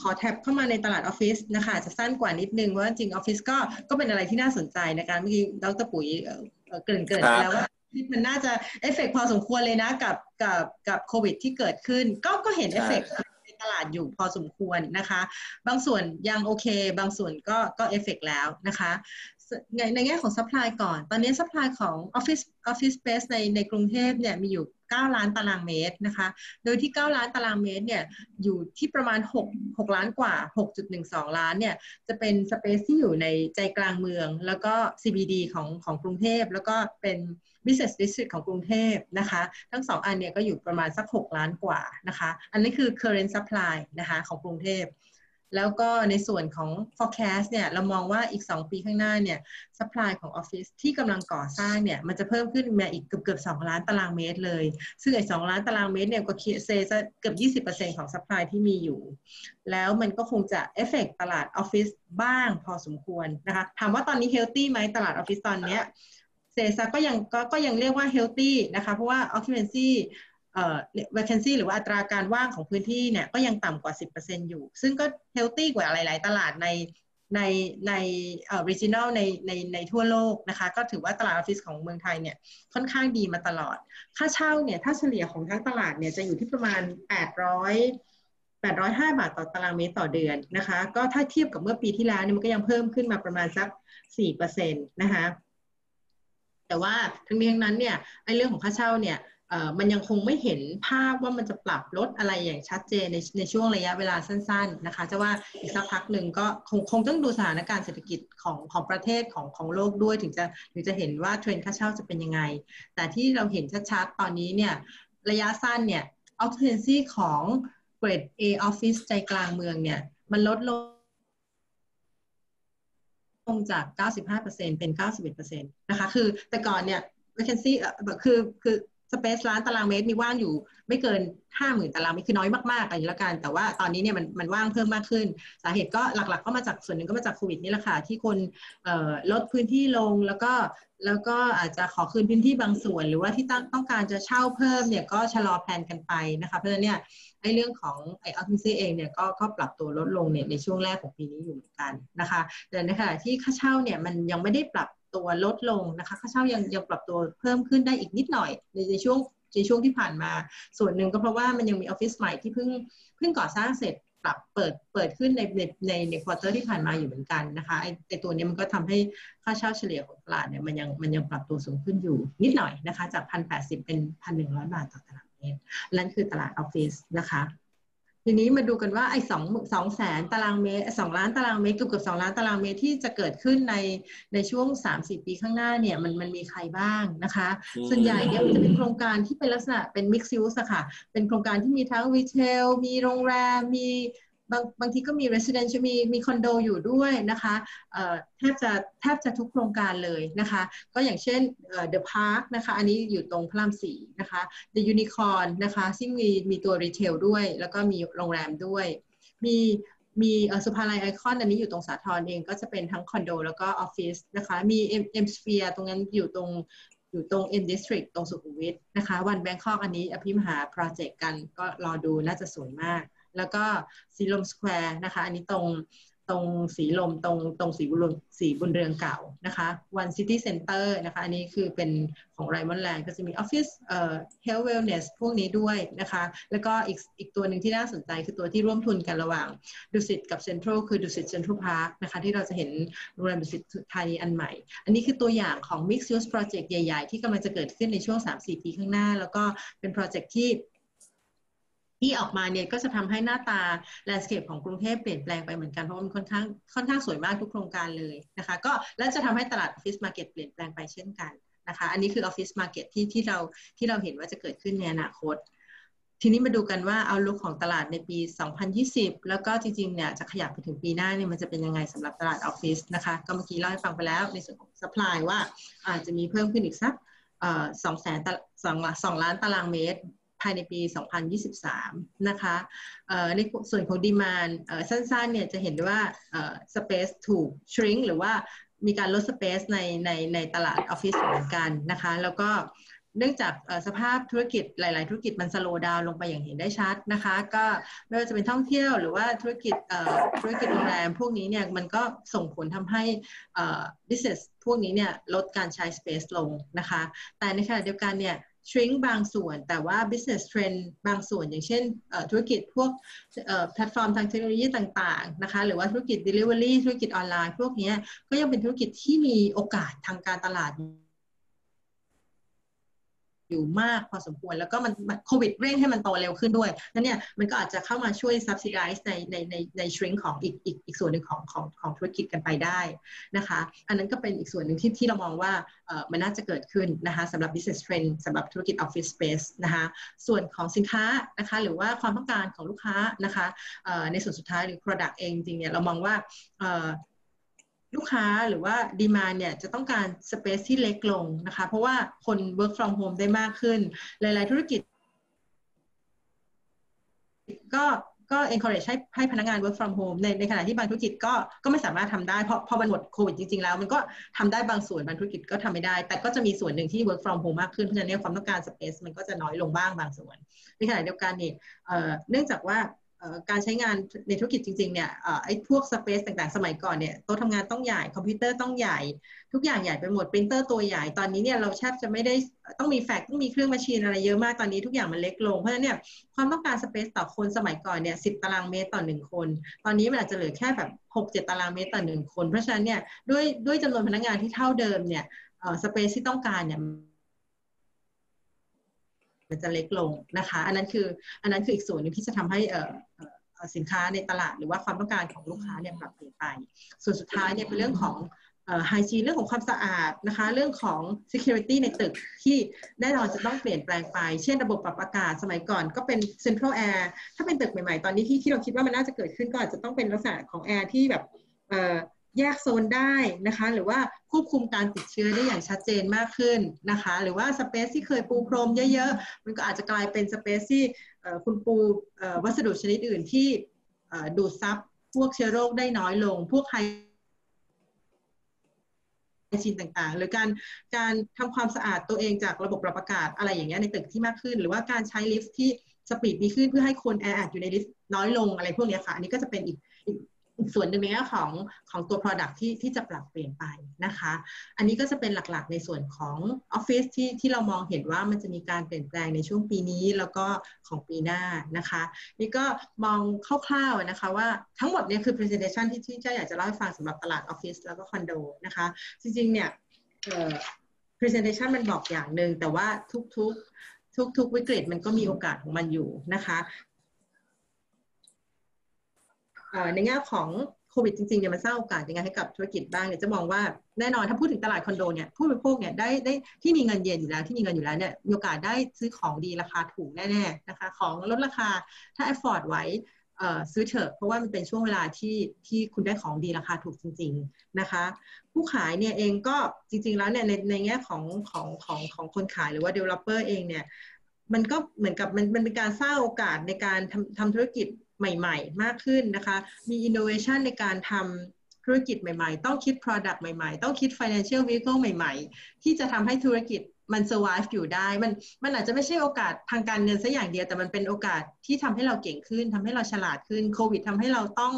ขอ tap เข้ามาในตลาดออฟฟิศนะคะจะสั้นกว่านิดนึงว่าจริงออฟฟิศก็ก็เป็นอะไรที่น่าสนใจนะคะเมื่อกี้ดรปุ๋ยเกริ่นเกริ่นแล้วว่ามันน่าจะเอฟเฟกพอสมควรเลยนะกับกับกับโควิดที่เกิดขึ้น ก็ก็เห็นเอฟเฟกใน ตลาดอยู่พอสมควรนะคะ บางส่วนยังโอเค บางส่วนก็ก็เอฟเฟกแล้วนะคะ ในแง่ของ supply ก่อน ตอนนี้ supply ของ Office Office Space ในในกรุงเทพเนี่ยมีอยู่ 9 ล้านตารางเมตรนะคะ โดยที่ 9 ล้านตารางเมตรเนี่ยอยู่ที่ประมาณ 6 6 ล้านกว่า 6.12 ล้านเนี่ยจะเป็นสเปซที่อยู่ในใจกลางเมือง แล้วก็ CBD ของของกรุงเทพ แล้วก็เป็น business district ของกรุงเทพนะคะ ทั้งสองอันเนี่ยก็อยู่ประมาณสัก 6 ล้านกว่านะคะ อันนี้คือ current supply นะคะของกรุงเทพ แล้วก็ในส่วนของ forecast เนี่ยเรามองว่าอีก 2 ปีข้างหน้าเนี่ย supply ของออฟฟิศที่กำลังก่อสร้างเนี่ย มันจะเพิ่มขึ้นมาอีกเกือบเกือบ2ล้านตารางเมตรเลย ซึ่งไอ้2ล้านตารางเมตรเนี่ยก็ say จะเกือบ 20%ของ supply ที่มีอยู่ แล้วมันก็คงจะเอฟเฟกตลาดออฟฟิศบ้างพอสมควรนะคะถามว่าตอนนี้ healthy ไหมตลาดออฟฟิศตอนเนี้ย say ก็ยังก็ก็ยังเรียกว่า healthy นะคะ เพราะว่า occupancy เอ่ vacancy หรือว่าอัตราการว่างของพื้นที่เนี่ยก็ยังต่ำกว่า 10%อยู่ ซึ่งก็ healthy กว่าหลาย ๆ ตลาดในในในเอ่อ regional ในในในทั่วโลกนะคะ ก็ถือว่าตลาดออฟฟิศของเมืองไทยเนี่ยค่อนข้างดีมาตลอด ค่าเช่าเนี่ยถ้าเฉลี่ยของทั้งตลาดเนี่ยจะอยู่ที่ประมาณ 800 805 บาทต่อตารางเมตรต่อเดือนนะคะ ก็ถ้าเทียบกับเมื่อปีที่แล้วเนี่ยมันก็ยังเพิ่มขึ้นมาประมาณสัก 4%นะคะแต่ว่าทั้งนี้ทั้งนั้นเนี่ยไอ้เรื่องของค่าเช่าเนี่ย มันยังคงไม่เห็นภาพว่ามันจะปรับลดอะไรอย่างชัดเจนในในช่วงระยะเวลาสั้น ๆ นะคะ จะว่าอีกสักพักหนึ่งก็คงคงต้องดูสถานการณ์เศรษฐกิจของของประเทศของของโลกด้วยถึงจะถึงจะเห็นว่าเทรนด์ค่าเช่าจะเป็นยังไง แต่ที่เราเห็นชัดๆ ตอนนี้เนี่ยระยะสั้นเนี่ย occupancy ของเกรด A office ใจกลางเมืองเนี่ย มันลดลงลงจาก 95%เป็น 91%นะคะ คือแต่ก่อนเนี่ย vacancy คือคือ สเปซล้านตารางเมตรมีว่างอยู่ไม่เกินห้าหมื่นตารางเมตรคือน้อยมากๆกันแล้วกัน แต่ว่าตอนนี้เนี่ยมันมันว่างเพิ่มมากขึ้น สาเหตุก็หลักๆ ก็มาจากส่วนหนึ่งก็มาจากโควิดนี่แหละค่ะที่คนลดพื้นที่ลงแล้วก็แล้วก็อาจจะขอคืนพื้นที่บางส่วน หรือว่าที่ต้องต้องการจะเช่าเพิ่มเนี่ยก็ชะลอแผนกันไปนะคะเพราะฉะนั้นเนี่ยไอ้เรื่องของไอออฟฟิศเองเนี่ยก็ก็ปรับตัวลดลงเนี่ยในช่วงแรกของปีนี้อยู่เหมือนกันนะคะแต่ในขณะที่ค่าเช่าเนี่ยมันยังไม่ได้ปรับ ตัวลดลงนะคะค่าเช่ายังยังปรับตัวเพิ่มขึ้นได้อีกนิดหน่อยในในช่วงในช่วงที่ผ่านมา ส่วนหนึ่งก็เพราะว่ามันยังมีออฟฟิศใหม่ที่เพิ่งเพิ่งก่อสร้างเสร็จปรับเปิดเปิดขึ้นในในในใน quarter ที่ผ่านมาอยู่เหมือนกันนะคะไอ้ไอ้ตัวนี้มันก็ทำให้ค่าเช่าเฉลี่ยของตลาดเนี่ยมันยังมันยังปรับตัวสูงขึ้นอยู่นิดหน่อยนะคะจากพันแปดสิบเป็นพันหนึ่งร้อยบาทต่อตารางเมตรนั่นคือตลาดออฟฟิศนะคะ ทีนี้มาดูกันว่าไอ้สองสองแสนตารางเมตรสองล้านตารางเมตรเกือบเกือบสองล้านตารางเมตรที่จะเกิดขึ้นในในช่วงสามสี่ปีข้างหน้าเนี่ยมันมันมีใครบ้างนะคะ ส่วนใหญ่เนี่ยมันจะเป็นโครงการที่เป็นลักษณะเป็น mixed use ค่ะ เป็นโครงการที่มีทั้ง retail มีโรงแรมมี บางบางทีก็มี residential มีมีคอนโดอยู่ด้วยนะคะแทบจะแทบจะทุกโครงการเลยนะคะ ก็อย่างเช่น The PARQ นะคะ อันนี้อยู่ตรงพระรามสี่นะคะ The Unicorn นะคะ ซึ่งมีมีตัว retail ด้วย แล้วก็มีโรงแรมด้วย มีมีศุภาลัยไอคอนอันนี้อยู่ตรงสาทรเองก็จะเป็นทั้งคอนโดแล้วก็ออฟฟิศนะคะ มีเอ็มสเฟียตรงนั้นอยู่ตรงอยู่ตรง M District ตรงสุขุมวิทนะคะ One Bangkok อันนี้อภิมหา project กันก็รอดูน่าจะสวยมาก แล้วก็ Silom Square นะคะ อันนี้ตรงตรงสีลมตรงตรงสีบุญสีบุญเรืองเก่านะคะ One City Centre นะคะ อันนี้คือเป็นของไรมอนแลนด์ก็จะมีออฟฟิศเอ่อ health wellness พวกนี้ด้วยนะคะ แล้วก็อีกอีกตัวหนึ่งที่น่าสนใจคือตัวที่ร่วมทุนกันระหว่างดุสิตกับเซ็นทรัลคือ Dusit Central Park นะคะ ที่เราจะเห็นโรงแรมดุสิตธานีอันใหม่ อันนี้คือตัวอย่างของ Mixed Use Project ใหญ่ ๆ ที่กำลังจะเกิดขึ้นในช่วง 3-4 ปีข้างหน้า แล้วก็เป็น project ที่ ที่ออกมาเนี่ยก็จะทำให้หน้าตา landscape ของกรุงเทพเปลี่ยนแปลงไปเหมือนกันเพราะมันค่อนข้างค่อนข้างสวยมากทุกโครงการเลยนะคะก็และจะทำให้ตลาด office market เปลี่ยนแปลงไปเช่นกันนะคะอันนี้คือ office market ที่ที่เราที่เราเห็นว่าจะเกิดขึ้นในอนาคต ทีนี้มาดูกันว่า outlook ของตลาดในปี 2020 แล้วก็จริงๆเนี่ยจะขยับไปถึงปีหน้าเนี่ยมันจะเป็นยังไงสำหรับตลาดออฟฟิศนะคะก็เมื่อกี้เล่าให้ฟังไปแล้วในส่วนของ supply ว่าอาจจะมีเพิ่มขึ้นอีกสักสองแสนสองสองล้านตารางเมตร ภายในปี 2023 นะคะในส่วนของดีมานสั้นๆเนี่ยจะเห็นได้ว่า space ถูก shrink หรือว่ามีการลด space ในในในตลาดออฟฟิศเหมือนกันนะคะ แล้วก็เนื่องจากสภาพธุรกิจหลาย ๆ ธุรกิจมันสโลดาวลงไปอย่างเห็นได้ชัดนะคะ ก็ไม่ว่าจะเป็นท่องเที่ยวหรือว่าธุรกิจธุรกิจโรงแรมพวกนี้เนี่ยมันก็ส่งผลทำให้ business พวกนี้เนี่ยลดการใช้ space ลงนะคะ แต่ในขณะเดียวกันเนี่ย shrink บางส่วน แต่ว่า business trend บางส่วน อย่างเช่นธุรกิจพวกแพลตฟอร์มทางเทคโนโลยีต่างๆนะคะหรือว่าธุรกิจ delivery ธุรกิจออนไลน์พวกนี้ก็ยังเป็นธุรกิจที่มีโอกาสทางการตลาด อยู่มากพอสมควร แล้วก็มันโควิดเร่งให้มันโตเร็วขึ้นด้วยนั่นเนี่ยมันก็อาจจะเข้ามาช่วย subsidize ในในในใน shrink ของอีกอีกอีกส่วนหนึ่งของของของธุรกิจกันไปได้นะคะ อันนั้นก็เป็นอีกส่วนหนึ่งที่ที่เรามองว่าเออมันน่าจะเกิดขึ้นนะคะสำหรับ business trend สำหรับธุรกิจ office space นะคะส่วนของสินค้านะคะหรือว่าความต้องการของลูกค้านะคะในส่วนสุดท้ายหรือ product เองจริงเนี่ยเรามองว่า ลูกค้าหรือว่าดีมาเนี่ยจะต้องการสเปซที่เล็กลงนะคะ เพราะว่าคน work from home ได้มากขึ้น หลาย ๆ ธุรกิจ ก็ก็ encourage ให้ให้พนักงาน work from home ในในขณะที่บางธุรกิจก็ก็ไม่สามารถทำได้เพราะพอมันหมดโควิดจริง ๆ แล้ว มันก็ทำได้บางส่วนบางธุรกิจก็ทำไม่ได้ แต่ก็จะมีส่วนหนึ่งที่ work from home มากขึ้น เพราะฉะนั้นความต้องการ space มันก็จะน้อยลงบ้างบางส่วน ในขณะเดียวกันนี่เนื่องจากว่า การใช้งานในธุรกิจจริงๆเนี่ยไอ้พวกสเปซต่างๆ สมัยก่อนเนี่ยโต๊ะทำงานต้องใหญ่คอมพิวเตอร์ต้องใหญ่ ทุกอย่างใหญ่ไปหมดปรินเตอร์ตัวใหญ่ตอนนี้เนี่ยเราแทบจะไม่ได้ต้องมีแฟกซ์ต้องมีเครื่อง machine อะไรเยอะมากตอนนี้ทุกอย่างมันเล็กลง เพราะฉะนั้นเนี่ยความต้องการ space ต่อคนสมัยก่อนเนี่ยสิบตารางเมตรต่อหนึ่งคน ตอนนี้มันอาจจะเหลือแค่แบบหกเจ็ดตารางเมตรต่อหนึ่งคน เพราะฉะนั้นเนี่ยด้วยด้วยจำนวนพนักงานที่เท่าเดิมเนี่ย space ที่ต้องการเนี่ยมันจะเล็กลงนะคะ อันนั้นคืออันนั้นคืออีกส่วนหนึ่งที่จะทำให้ สินค้าในตลาดหรือว่าความต้องการของลูกค้าเนี่ยปรับเปลี่ยนไป ส่วนสุดท้ายเนี่ยเป็นเรื่องของไฮจีเรื่องของความสะอาดนะคะ เรื่องของ security ในตึกที่แน่นอนจะต้องเปลี่ยนแปลงไป เช่นระบบปรับอากาศสมัยก่อนก็เป็น central air ถ้าเป็นตึกใหม่ๆ ตอนนี้ที่ที่เราคิดว่ามันน่าจะเกิดขึ้นก็อาจจะต้องเป็นลักษณะของแอร์ที่แบบ แยกโซนได้นะคะ หรือว่าควบคุมการติดเชื้อได้อย่างชัดเจนมากขึ้นนะคะ หรือว่าสเปซที่เคยปูพรมเยอะๆ มันก็อาจจะกลายเป็นสเปซที่คุณปูวัสดุชนิดอื่นที่ดูดซับพวกเชื้อโรคได้น้อยลง พวก hygiene ต่างๆ หรือการการทำความสะอาดตัวเองจากระบบปรับอากาศอะไรอย่างเงี้ยในตึกที่มากขึ้น หรือว่าการใช้ลิฟท์ที่ speed ดีขึ้นเพื่อให้คนแออัดอยู่ในลิฟต์น้อยลงอะไรพวกนี้ค่ะ อันนี้ก็จะเป็นอีก ส่วนหนึ่งในแง่ของของตัว Product ที่ที่จะปรับเปลี่ยนไปนะคะ อันนี้ก็จะเป็นหลักๆในส่วนของออฟฟิศที่ที่เรามองเห็นว่ามันจะมีการเปลี่ยนแปลงในช่วงปีนี้แล้วก็ของปีหน้านะคะ นี่ก็มองคร่าวๆนะคะว่าทั้งหมดเนี่ยคือ presentation ที่ที่เจะอยากจะเล่าให้ฟังสำหรับตลาดออฟฟิศแล้วก็คอนโดนะคะ จริงๆเนี่ย presentation มันบอกอย่างหนึ่งแต่ว่าทุกๆทุกๆวิกฤตมันก็มีโอกาสของมันอยู่นะคะ ในแง่ของโควิดจริงๆเนี่ยมันสร้างโอกาสยังไงให้กับธุรกิจบ้างเนี่ยจะมองว่าแน่นอนถ้าพูดถึงตลาดคอนโดเนี่ยผู้บริโภคเนี่ยได้ได้ที่มีเงินเย็นอยู่แล้วที่มีเงินอยู่แล้วเนี่ยมีโอกาสได้ซื้อของดีราคาถูกแน่ๆนะคะของลดราคาถ้า afford ไหวซื้อเถอะเพราะว่ามันเป็นช่วงเวลาที่ที่คุณได้ของดีราคาถูกจริง ๆนะคะ ผู้ขายเนี่ยเองก็จริง ๆ แล้วเนี่ยในในแง่ของของของของคนขายหรือว่า developer เองเนี่ยมันก็เหมือนกับมันมันเป็นการสร้างโอกาสในการทำทำธุรกิจ ใหม่ๆ มากขึ้นนะคะ มี innovation ในการทำธุรกิจใหม่ๆ ต้องคิด product ใหม่ๆ ต้องคิด financial vehicle ใหม่ๆ ที่จะทำให้ธุรกิจมัน survive อยู่ได้ มัน มันอาจจะไม่ใช่โอกาสทางการเงินซะอย่างเดียว แต่มันเป็นโอกาสที่ทำให้เราเก่งขึ้น ทำให้เราฉลาดขึ้น โควิดทำให้เราต้อง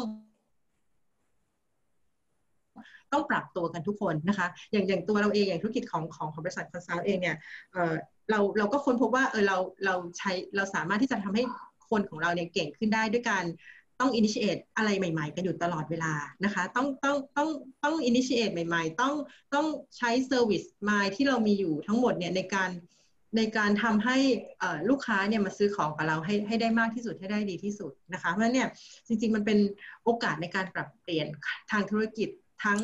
ต้องปรับตัวกันทุกคนนะคะ อย่างอย่างตัวเราเองอย่างธุรกิจของของของบริษัท consult เองเนี่ยเออเราเราก็ค้นพบว่าเออเราเราใช้เราสามารถที่จะทำให้ คนของเราเนี่ยเก่งขึ้นได้ด้วยการต้อง initiate อะไรใหม่ ๆ กันอยู่ตลอดเวลานะคะ ต้องต้องต้องต้อง initiate ใหม่ ๆ ต้องต้องใช้ service มาที่เรามีอยู่ทั้งหมดเนี่ยในการในการทำให้ลูกค้าเนี่ยมาซื้อของกับเราให้ให้ได้มากที่สุดให้ได้ดีที่สุดนะคะเพราะฉะนั้นเนี่ยจริง ๆ มันเป็นโอกาสในการปรับเปลี่ยนทางธุรกิจทั้ง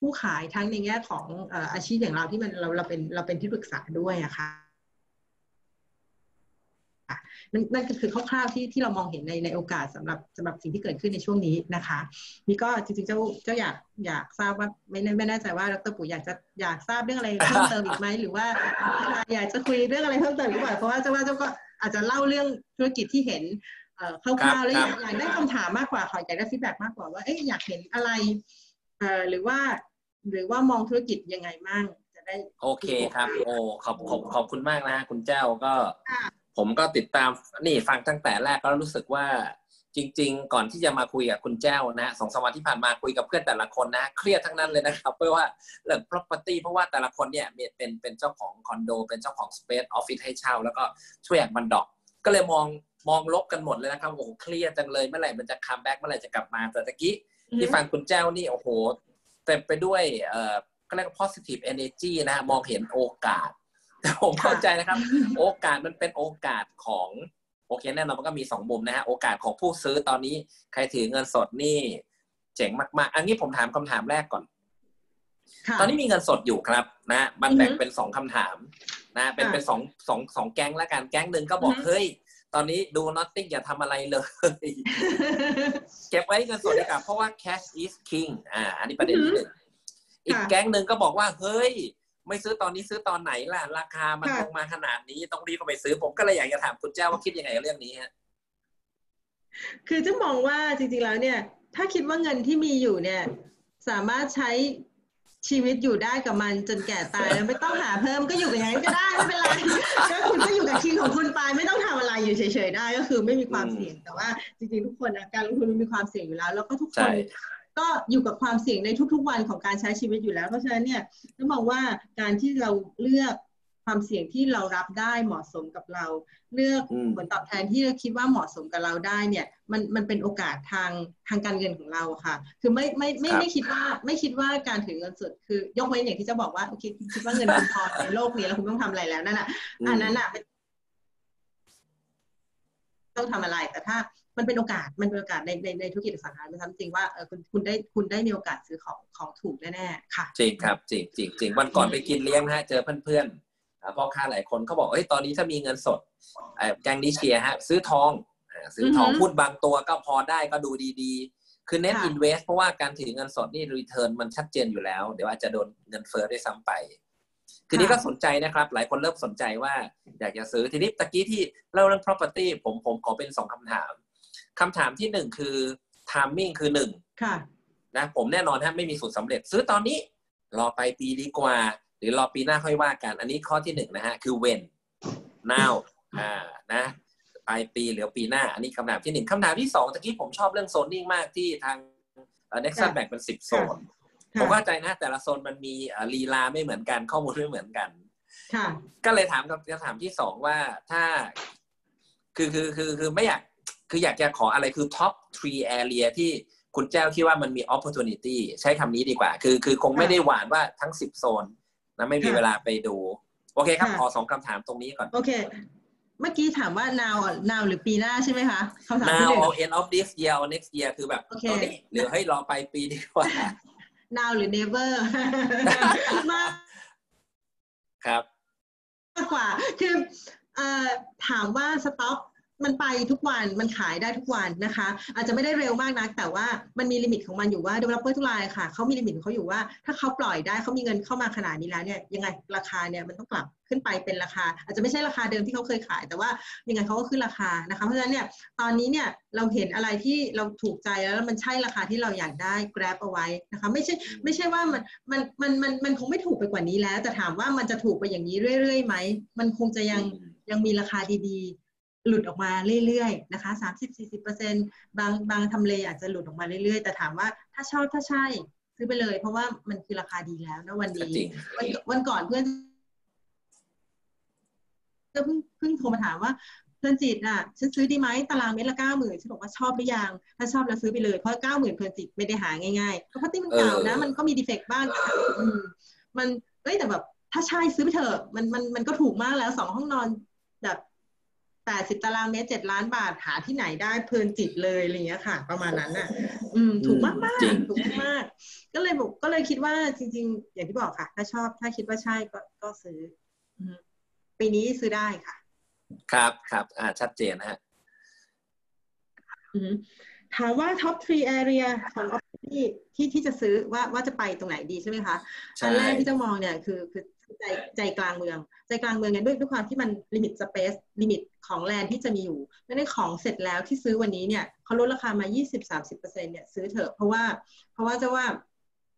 ผู้ขายทั้งในแง่ของอาชีพอย่างเราที่มันเราเราเป็นเราเป็นที่ปรึกษาด้วยอะคะ่ะ นั่นนั่นก็คือคร่าวๆที่ที่เรามองเห็นในในโอกาสสำหรับสำหรับสิ่งที่เกิดขึ้นในช่วงนี้นะคะนี่ก็จริงๆเจ้าเจ้าอยากอยากทราบว่าไม่ไม่แน่ใจว่าดรปู่อยากจะอยากทราบเรื่องอะไรเพิ่มเติมอีกไหมหรือว่าอยากจะคุยเรื่องอะไรเพิ่มเติมหรือเปล่าเพราะว่าเจ้าว่าเจ้าก็อาจจะเล่าเรื่องธุรกิจที่เห็นคร่าวๆแล้วอยากอยากได้คำถามมากกว่าขออยากได้ฟีดแบ็มากกว่าว่าเอ๊ะอยากเห็นอะไรเอ่อหรือว่าหรือว่ามองธุรกิจยังไงมั่งจะได้โอเคครับ โอ้ขอบขอบขอบคุณมากนะฮะคุณเจ้าก็ ผมก็ติดตามนี่ฟังตั้งแต่แรกก็รู้สึกว่าจริง ๆ ก่อนที่จะมาคุยกับคุณแจ้วนะสองสามวันที่ผ่านมาคุยกับเพื่อนแต่ละคนนะ เครียดทั้งนั้นเลยนะครับ เพราะว่าเรื่อง property เพราะว่าแต่ละคนเนี่ยเป็นเป็นเจ้าของคอนโด เป็นเจ้าของ space office ให้เช่า แล้วก็ช่วยอยากบันดอก ก็เลยมองมองลบกันหมดเลยนะครับโอ้เครียดจังเลยเมื่อไหร่มันจะ come back เมื่อไหร่จะกลับมาแต่ตะกี้ที่ฟังคุณแจ้วนี่โอ้โหเต็มไปด้วยเอ่อก็เรียกว่า positive energy นะมองเห็นโอกาส แต่ผมเข้าใจนะครับ โอกาสมันเป็นโอกาสของโอเคแน่นอนมันก็มีสองมุมนะฮะโอกาสของผู้ซื้อตอนนี้ ใครถือเงินสดนี่เจ๋งมากๆ อันนี้ผมถามคำถามแรกก่อน ตอนนี้มีเงินสดอยู่ครับนะมันแบ่งเป็นสองคำถาม นะ เป็นเป็นสองสองสองแก๊งแล้วกันแก๊งหนึ่งก็บอกเฮ้ยตอนนี้ดู nothing อย่าทำอะไรเลย เก็บไว้เงินสดดีกว่าเพราะว่า cash is king อ่า อันนี้ประเด็นที่หนึ่งอีกแก๊งหนึ่งก็บอกว่า เฮ้ย ไม่ซื้อตอนนี้ซื้อตอนไหนล่ะ ราคามันลงมาขนาดนี้ต้องรีบเข้าไปซื้อ ผมก็เลยอยากจะถามคุณเจ้าว่าคิดยังไงเรื่องนี้ฮะคือจะมองว่าจริงๆแล้วเนี่ย ถ้าคิดว่าเงินที่มีอยู่เนี่ย สามารถใช้ชีวิตอยู่ได้กับมันจนแก่ตายแล้วไม่ต้องหาเพิ่มก็อยู่อย่างนั้นก็ได้ไม่เป็นไรก็คุณก็อยู่กับคิงของคุณไปไม่ต้องทำอะไรอยู่เฉยๆได้ก็คือไม่มีความเสี่ยงแต่ว่าจริงๆทุกคนนะการลงทุนมันมีความเสี่ยงอยู่แล้ว แล้วก็ทุกคน ก็อยู่กับความเสี่ยงในทุกๆวันของการใช้ชีวิตอยู่แล้ว เพราะฉะนั้นเนี่ยต้องมองว่าการที่เราเลือกความเสี่ยงที่เรารับได้เหมาะสมกับเรา เลือกผลตอบแทนที่เราคิดว่าเหมาะสมกับเราได้เนี่ยมันมันเป็นโอกาสทางทางการเงินของเราค่ะ คือไม่ไม่ไม่ไม่คิดว่าไม่คิดว่าการถือเงินสดคือยกเว้นอย่างที่จะบอกว่าโอเคคิดว่าเงินคุณพอในโลกนี้แล้วคุณต้องทำอะไรแล้วนั่นแหะอันนั้นอะต้องทำอะไรแต่ถ้า มันเป็นโอกาสมันเป็นโอกาสในในในธุรกิจสังหาริมทรัพย์จริงว่าเออคุณคุณได้คุณได้มีโอกาสซื้อของของถูกแน่ๆค่ะ จริงครับจริงจริงจริงวันก่อนไปกินเลี้ยงฮะเจอเพื่อนๆพ่อค้าหลายคนเขาบอกเฮ้ยตอนนี้ถ้ามีเงินสดแกงดิเชียฮะซื้อทองซื้อทองพูดบางตัวก็พอได้ก็ดูดีๆ คือเน็ตอินเวสเพราะว่าการถือเงินสดนี่รีเทิร์นมันชัดเจนอยู่แล้ว เดี๋ยวอาจจะโดนเงินเฟ้อได้ซ้ำไปทีนี้ก็สนใจนะครับ หลายคนเริ่มสนใจว่าอยากจะซื้อทีนี้ตะกี้ที่เล่าเรื่อง property ผมผมขอเป็นสองคำถาม คำถามที่หนึ่งคือ timing คือหนึ่งนะผมแน่นอนถ้าไม่มีสูตรสาเร็จ ซื้อตอนนี้รอไปปีดีกว่า หรือรอปีหน้าค่อยว่ากัน อันนี้ข้อที่หนึ่งนะฮะคือ when now อ่านะปลายปีหรือปีหน้า อันนี้คำถามที่หนึ่งคำถามที่สองตะกี้ผมชอบเรื่องโซนนิ่งมากที่ทางเน็กซัสแบ่งเป็นสิบโซนผมเข้าใจนะแต่ละโซนมันมีลีลาไม่เหมือนกันข้อมูลไม่เหมือนกันก็เลยถามคำถามที่สองว่าถ้า คือคือคือคือไม่อยาก คืออยากจะขออะไรคือ top three area ที่คุณแจ้วคิดว่ามันมี opportunity ใช้คำนี้ดีกว่า คือคือคงไม่ได้หวานว่าทั้งสิบโซนนะไม่มีเวลาไปดู โอเคครับขอสองคำถามตรงนี้ก่อน โอเค เมื่อกี้ถามว่า now now หรือปีหน้าใช่ไหมคะคำถามที่หนึ่ง now or end of this year or next year คือแบบตอนนี้หรือให้รอไปปีดีกว่า now หรือ never มากครับมากกว่าคือถามว่าสต็อก มันไปทุกวันมันขายได้ทุกวันนะคะ อาจจะไม่ได้เร็วมากนะแต่ว่ามันมี limit ของมันอยู่ว่า developer ทุกรายค่ะเขามี limit ของเขาอยู่ว่า ถ้าเขาปล่อยได้เขามีเงินเข้ามาขนาดนี้แล้วเนี่ยยังไงราคาเนี่ยมันต้องกลับขึ้นไปเป็นราคา อาจจะไม่ใช่ราคาเดิมที่เขาเคยขาย แต่ว่ายังไงเขาก็ขึ้นราคานะคะ เพราะฉะนั้นเนี่ยตอนนี้เนี่ยเราเห็นอะไรที่เราถูกใจแล้วมันใช่ราคาที่เราอยากได้ grab เอาไว้นะคะไม่ใช่ไม่ใช่ว่ามันมันมันมันมันคงไม่ถูกไปกว่านี้แล้ว แต่ถามว่ามันจะถูกไปอย่างนี้เรื่อยๆไหมมันคงจะยังยังมีราคาดีๆ หลุดออกมาเรื่อยๆนะคะสามสิบสี่สิบเปอร์เซ็นบางบางทำเลอาจจะหลุดออกมาเรื่อยๆ แต่ถามว่าถ้าชอบถ้าใช่ซื้อไปเลย เพราะว่ามันคือราคาดีแล้วนะวันนี้วันวันก่อนเพื่อนก็เพิ่งเพิ่งโทรมาถามว่าเพื่อนจิตอะฉันซื้อดีไหมตารางเมตรละเก้าหมื่นฉันบอกว่าชอบหรือยังถ้าชอบแล้วซื้อไปเลยเพราะเก้าหมื่นเพื่อนจิตไม่ได้หาง่ายๆเพราะพัตตี้มันเก่านะ มันก็มีดีเฟกต์บ้างมันเอ้ยแต่แบบถ้าใช่ซื้อไปเถอะมันมันมันก็ถูกมากแล้วสองห้องนอนแบบ แปดสิบตารางเมตรเจ็ดล้านบาทหาที่ไหนได้เพลินจิตเลยอะไรเงี้ยค่ะ ประมาณนั้นอะ อืม ถูกมากมากถูกมากก็เลยบอกก็เลยคิดว่าจริง ๆ อย่างที่บอกค่ะ ถ้าชอบถ้าคิดว่าใช่ก็ก็ซื้อปีนี้ซื้อได้ค่ะ ครับครับอ่าชัดเจนนะฮะถามว่าท็อป3 area ของ ที่ที่ที่จะซื้อว่าว่าจะไปตรงไหนดีใช่ไหมคะอันแรกที่จะมองเนี่ยคือคือใจใจกลางเมือง ใจกลางเมืองเนี่ยด้วยด้วยความที่มัน limit space limit ของ land ที่จะมีอยู่ไม่ได้ของเสร็จแล้วที่ซื้อวันนี้เนี่ยเขาลดราคามา 20-30%เนี่ยซื้อเถอะเพราะว่าเพราะว่าจะว่า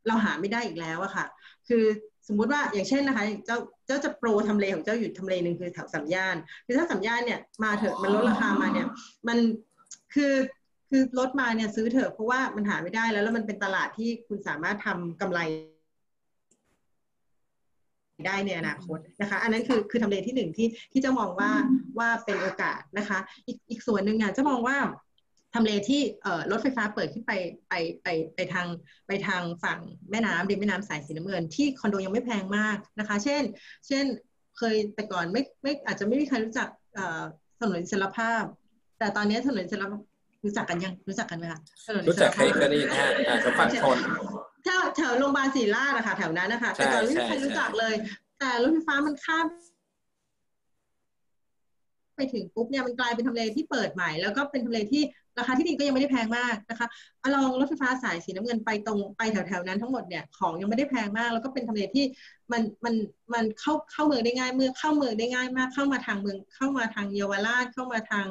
เราหาไม่ได้อีกแล้วอะค่ะ คือสมมุติว่าอย่างเช่นนะคะเจ้าเจ้าจะโปรทำเลของเจ้าอยู่ทำเลหนึ่งคือแถวสัมย่านคือถ้าสัมย่านเนี่ยมาเถอะมันลดราคามาเนี่ย มันคือ คือรถมาเนี่ยซื้อเถอะเพราะว่ามันหาไม่ได้แล้วแล้วมันเป็นตลาดที่คุณสามารถทำกำไร ได้ในอนาคตนะคะ อันนั้นคือคือทำเลที่หนึ่งที่ที่จะมองว่าว่าเป็นโอกาสนะคะ อีกอีกส่วนหนึ่งเนี่ยจะมองว่าทำเลที่เรถไฟฟ้าเปิดขึ้นไปไปไปไปทางไปทางฝั่งแม่น้ำริมแม่น้ำสายสีน้ำเงิน ที่คอนโดยังไม่แพงมากนะคะ เช่น เช่นเคยแต่ก่อนไม่ไม่อาจจะไม่มีใครรู้จักถนนเสรภาพ แต่ตอนนี้ถนนเสรภาพ รู้จักกันยังรู้จักกันไหมคะรู้จักใครก็ได้นะฮะจะฟังชนแถวแถวโรงพยาบาลศรีราชนะคะแถวนั้นนะคะแต่ก่อนไม่มีใครรู้จักเลย แต่รถไฟฟ้ามันข้ามไปถึงปุ๊บเนี่ยมันกลายเป็นทำเลที่เปิดใหม่ แล้วก็เป็นทำเลที่ราคาที่ดินก็ยังไม่ได้แพงมากนะคะอลองรถไฟฟ้าสายสีน้ำเงินไปตรงไปแถวๆนั้นทั้งหมดเนี่ยของยังไม่ได้แพงมาก แล้วก็เป็นทำเลที่มันมันมันเข้าเข้าเมืองได้ง่ายเมื่อเข้าเมืองได้ง่ายมาก เข้ามาทางเมืองเข้ามาทางเยาวราชเข้ามาทาง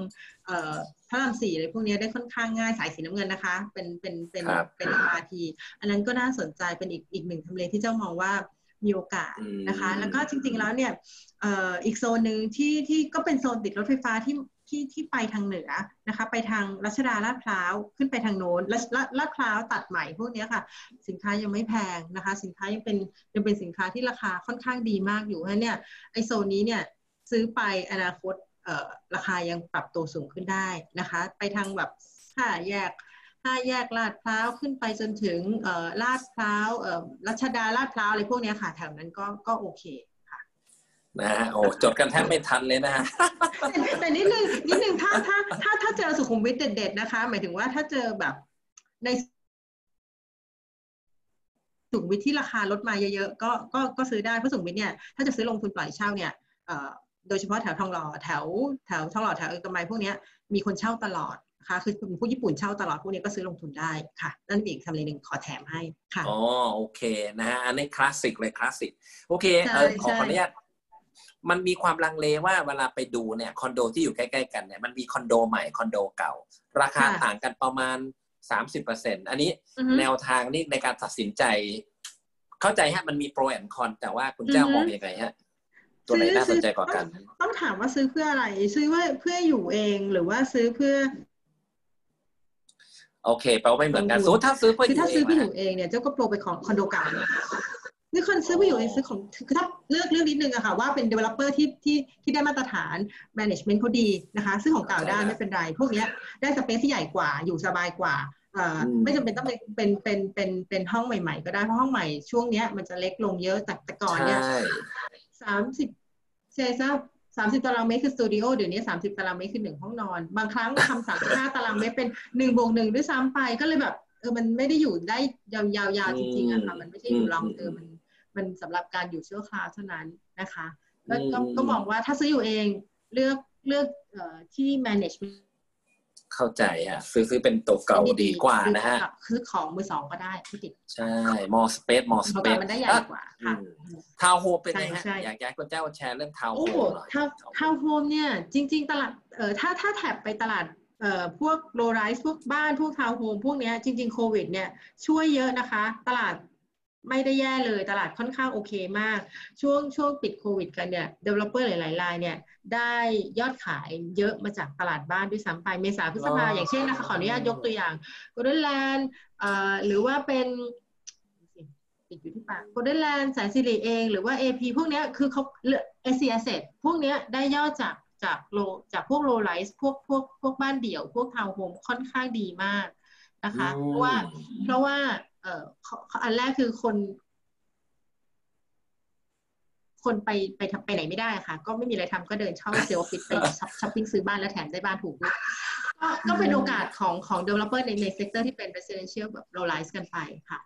เอ่อ พระรามสี่อะไรพวกนี้ได้ค่อนข้างง่ายสายสีน้ำเงินนะคะ เป็นเป็นเป็นเป็นอาทีอันนั้นก็น่าสนใจเป็นอีกอีกหนึ่งทำเลที่เจ้ามองว่ามีโอกาสนะคะ แล้วก็จริง ๆ แล้วเนี่ยอีกโซนหนึ่งที่ที่ก็เป็นโซนติดรถไฟฟ้าที่ที่ที่ไปทางเหนือนะคะ ไปทางรัชดาลาดพร้าวขึ้นไปทางโน้นลาลาดพร้าวตัดใหม่พวกนี้ค่ะ สินค้ายังไม่แพงนะคะ สินค้ายังเป็นยังเป็นสินค้าที่ราคาค่อนข้างดีมากอยู่ฮะเนี่ยไอโซนนี้เนี่ยซื้อไปอนาคต ราคายังปรับตัวสูงขึ้นได้นะคะ ไปทางแบบห้าแยกห้าแยกลาดพร้าวขึ้นไปจนถึงลาดพร้าวรัชดาลาดพร้าวอะไรพวกนี้ค่ะแถวนั้นก็ก็โอเคนะฮะโอ้จดกันแทบไม่ทันเลยนะฮะแต่นิดนึงนิดนึงถ้าถ้าถ้าถ้าเจอสุขุมวิทเด็ดๆนะคะ หมายถึงว่าถ้าเจอแบบในสุขุมวิทที่ราคาลดมาเยอะๆก็ก็ก็ซื้อได้เพราะสุขุมวิทเนี่ยถ้าจะซื้อลงทุนปล่อยเช่าเนี่ย โดยเฉพาะแถวทองหล่อแถวแถวทองหล่อแถวเอกมัยพวกนี้มีคนเช่าตลอดนะคะคือผู้ญี่ปุ่นเช่าตลอดพวกนี้ก็ซื้อลงทุนได้ค่ะ นั่นอีกทำเลหนึ่งขอแถมให้ค่ะอ๋อโอเคนะฮะอันนี้คลาสสิกเลยคลาสสิกโอเคเออขออนุญาตมันมีความลังเลว่าเวลาไปดูเนี่ยคอนโดที่อยู่ใกล้ๆกันเนี่ยมันมีคอนโดใหม่คอนโดเก่า ราคาต่างกันประมาณสามสิบเปอร์เซ็นอันนี้แนวทางนี่ในการตัดสินใจ เข้าใจฮะมันมี pros and cons แต่ว่าคุณแจ้วมองยังไงฮะ ตัวไหนน่าสนใจกว่ากัน ต้องถามว่าซื้อเพื่ออะไร ซื้อว่าเพื่ออยู่เองหรือว่าซื้อเพื่อ โอเคแปลว่าไม่เหมือนกันสมมติถ้าซื้อเพื่ออยู่เองถ้าซื้อเพื่ออยู่เองเนี่ยเจ้าก็โปรไปของคอนโดเก่านี่คนซื้อไปอยู่ในซื้อของคือถ้าเลือกเรื่องนิดนึงอะค่ะว่าเป็น developer ที่ที่ที่ได้มาตรฐาน management เขาดีนะคะซื้อของเก่าได้ไม่เป็นไร พวกนี้ได้สเปซที่ใหญ่กว่าอยู่สบายกว่าไม่จำเป็นต้องเป็นเป็นเป็นเป็นห้องใหม่ ๆ ก็ได้เพราะห้องใหม่ช่วงนี้มันจะเล็กลงเยอะแต่แต่ก่อนเนี่ยสามสิบ เซซ่าสามสิบตารางเมตรคือสตูดิโอเดี๋ยวนี้สามสิบตารางเมตรคือหนึ่งห้องนอน บางครั้งทำสามสิบห้าตารางเมตรเป็นหนึ่งบวกหนึ่งด้วยซ้ำไปก็เลยแบบเออมันไม่ได้อยู่ได้ยาวๆจริงๆอะค่ะมันไม่ใช่อยู่ long term มันมันสำหรับการอยู่ชั่วคราวเท่านั้นนะคะแล้วก็มองว่าถ้าซื้ออยู่เองเลือกเลือกที่ management เข้าใจอะซื้อซื้อเป็นตัวเก่าดีกว่านะฮะคือของมือสองก็ได้พี่ติดใช่ more space more space มันได้ใหญ่กว่าค่ะทาวน์โฮมเป็นไงฮะอยากให้คุณแจ้วแชร์เรื่องทาวน์โฮมหน่อยทาวน์โฮมเนี่ย จริง ๆ ตลาดเอ่อถ้าถ้าแถบไปตลาดเอ่อพวก low rise พวกบ้านพวกทาวน์โฮมพวกเนี้ยจริง ๆ โควิดเนี่ยช่วยเยอะนะคะ ตลาด ไม่ได้แย่เลยตลาดค่อนข้างโอเคมาก ช่วงช่วงปิดโควิดกันเนี่ย developer หลายๆรายเนี่ย ได้ยอดขายเยอะมาจากตลาดบ้านด้วยซ้ำไปเมษาพฤษภาอย่างเช่นนะคะขออนุญาตยกตัวอย่าง Golden Land หรือว่าเป็นติดอยู่ที่ปาก Golden Land แสนสิริเอง หรือว่า AP พวกนี้คือเขาเอเซียเซ็ตพวกนี้ได้ยอดจากจาก low จากพวก low rise พวกพวกพวกบ้านเดี่ยว พวกทาวน์โฮมค่อนข้างดีมากนะคะ เพราะว่าเพราะว่า เอ่ออันแรกคือคน คนไปไปทำไปไหนไม่ได้ค่ะ ก็ไม่มีอะไรทำก็เดินเข้า sales office ไปช้อปปิ้งซื้อบ้านแล้วแถมได้บ้านถูกด้วยก็เป็นโอกาสของของ developer ในใน sector ที่เป็น residential แบบ low rise กันไปค่ะ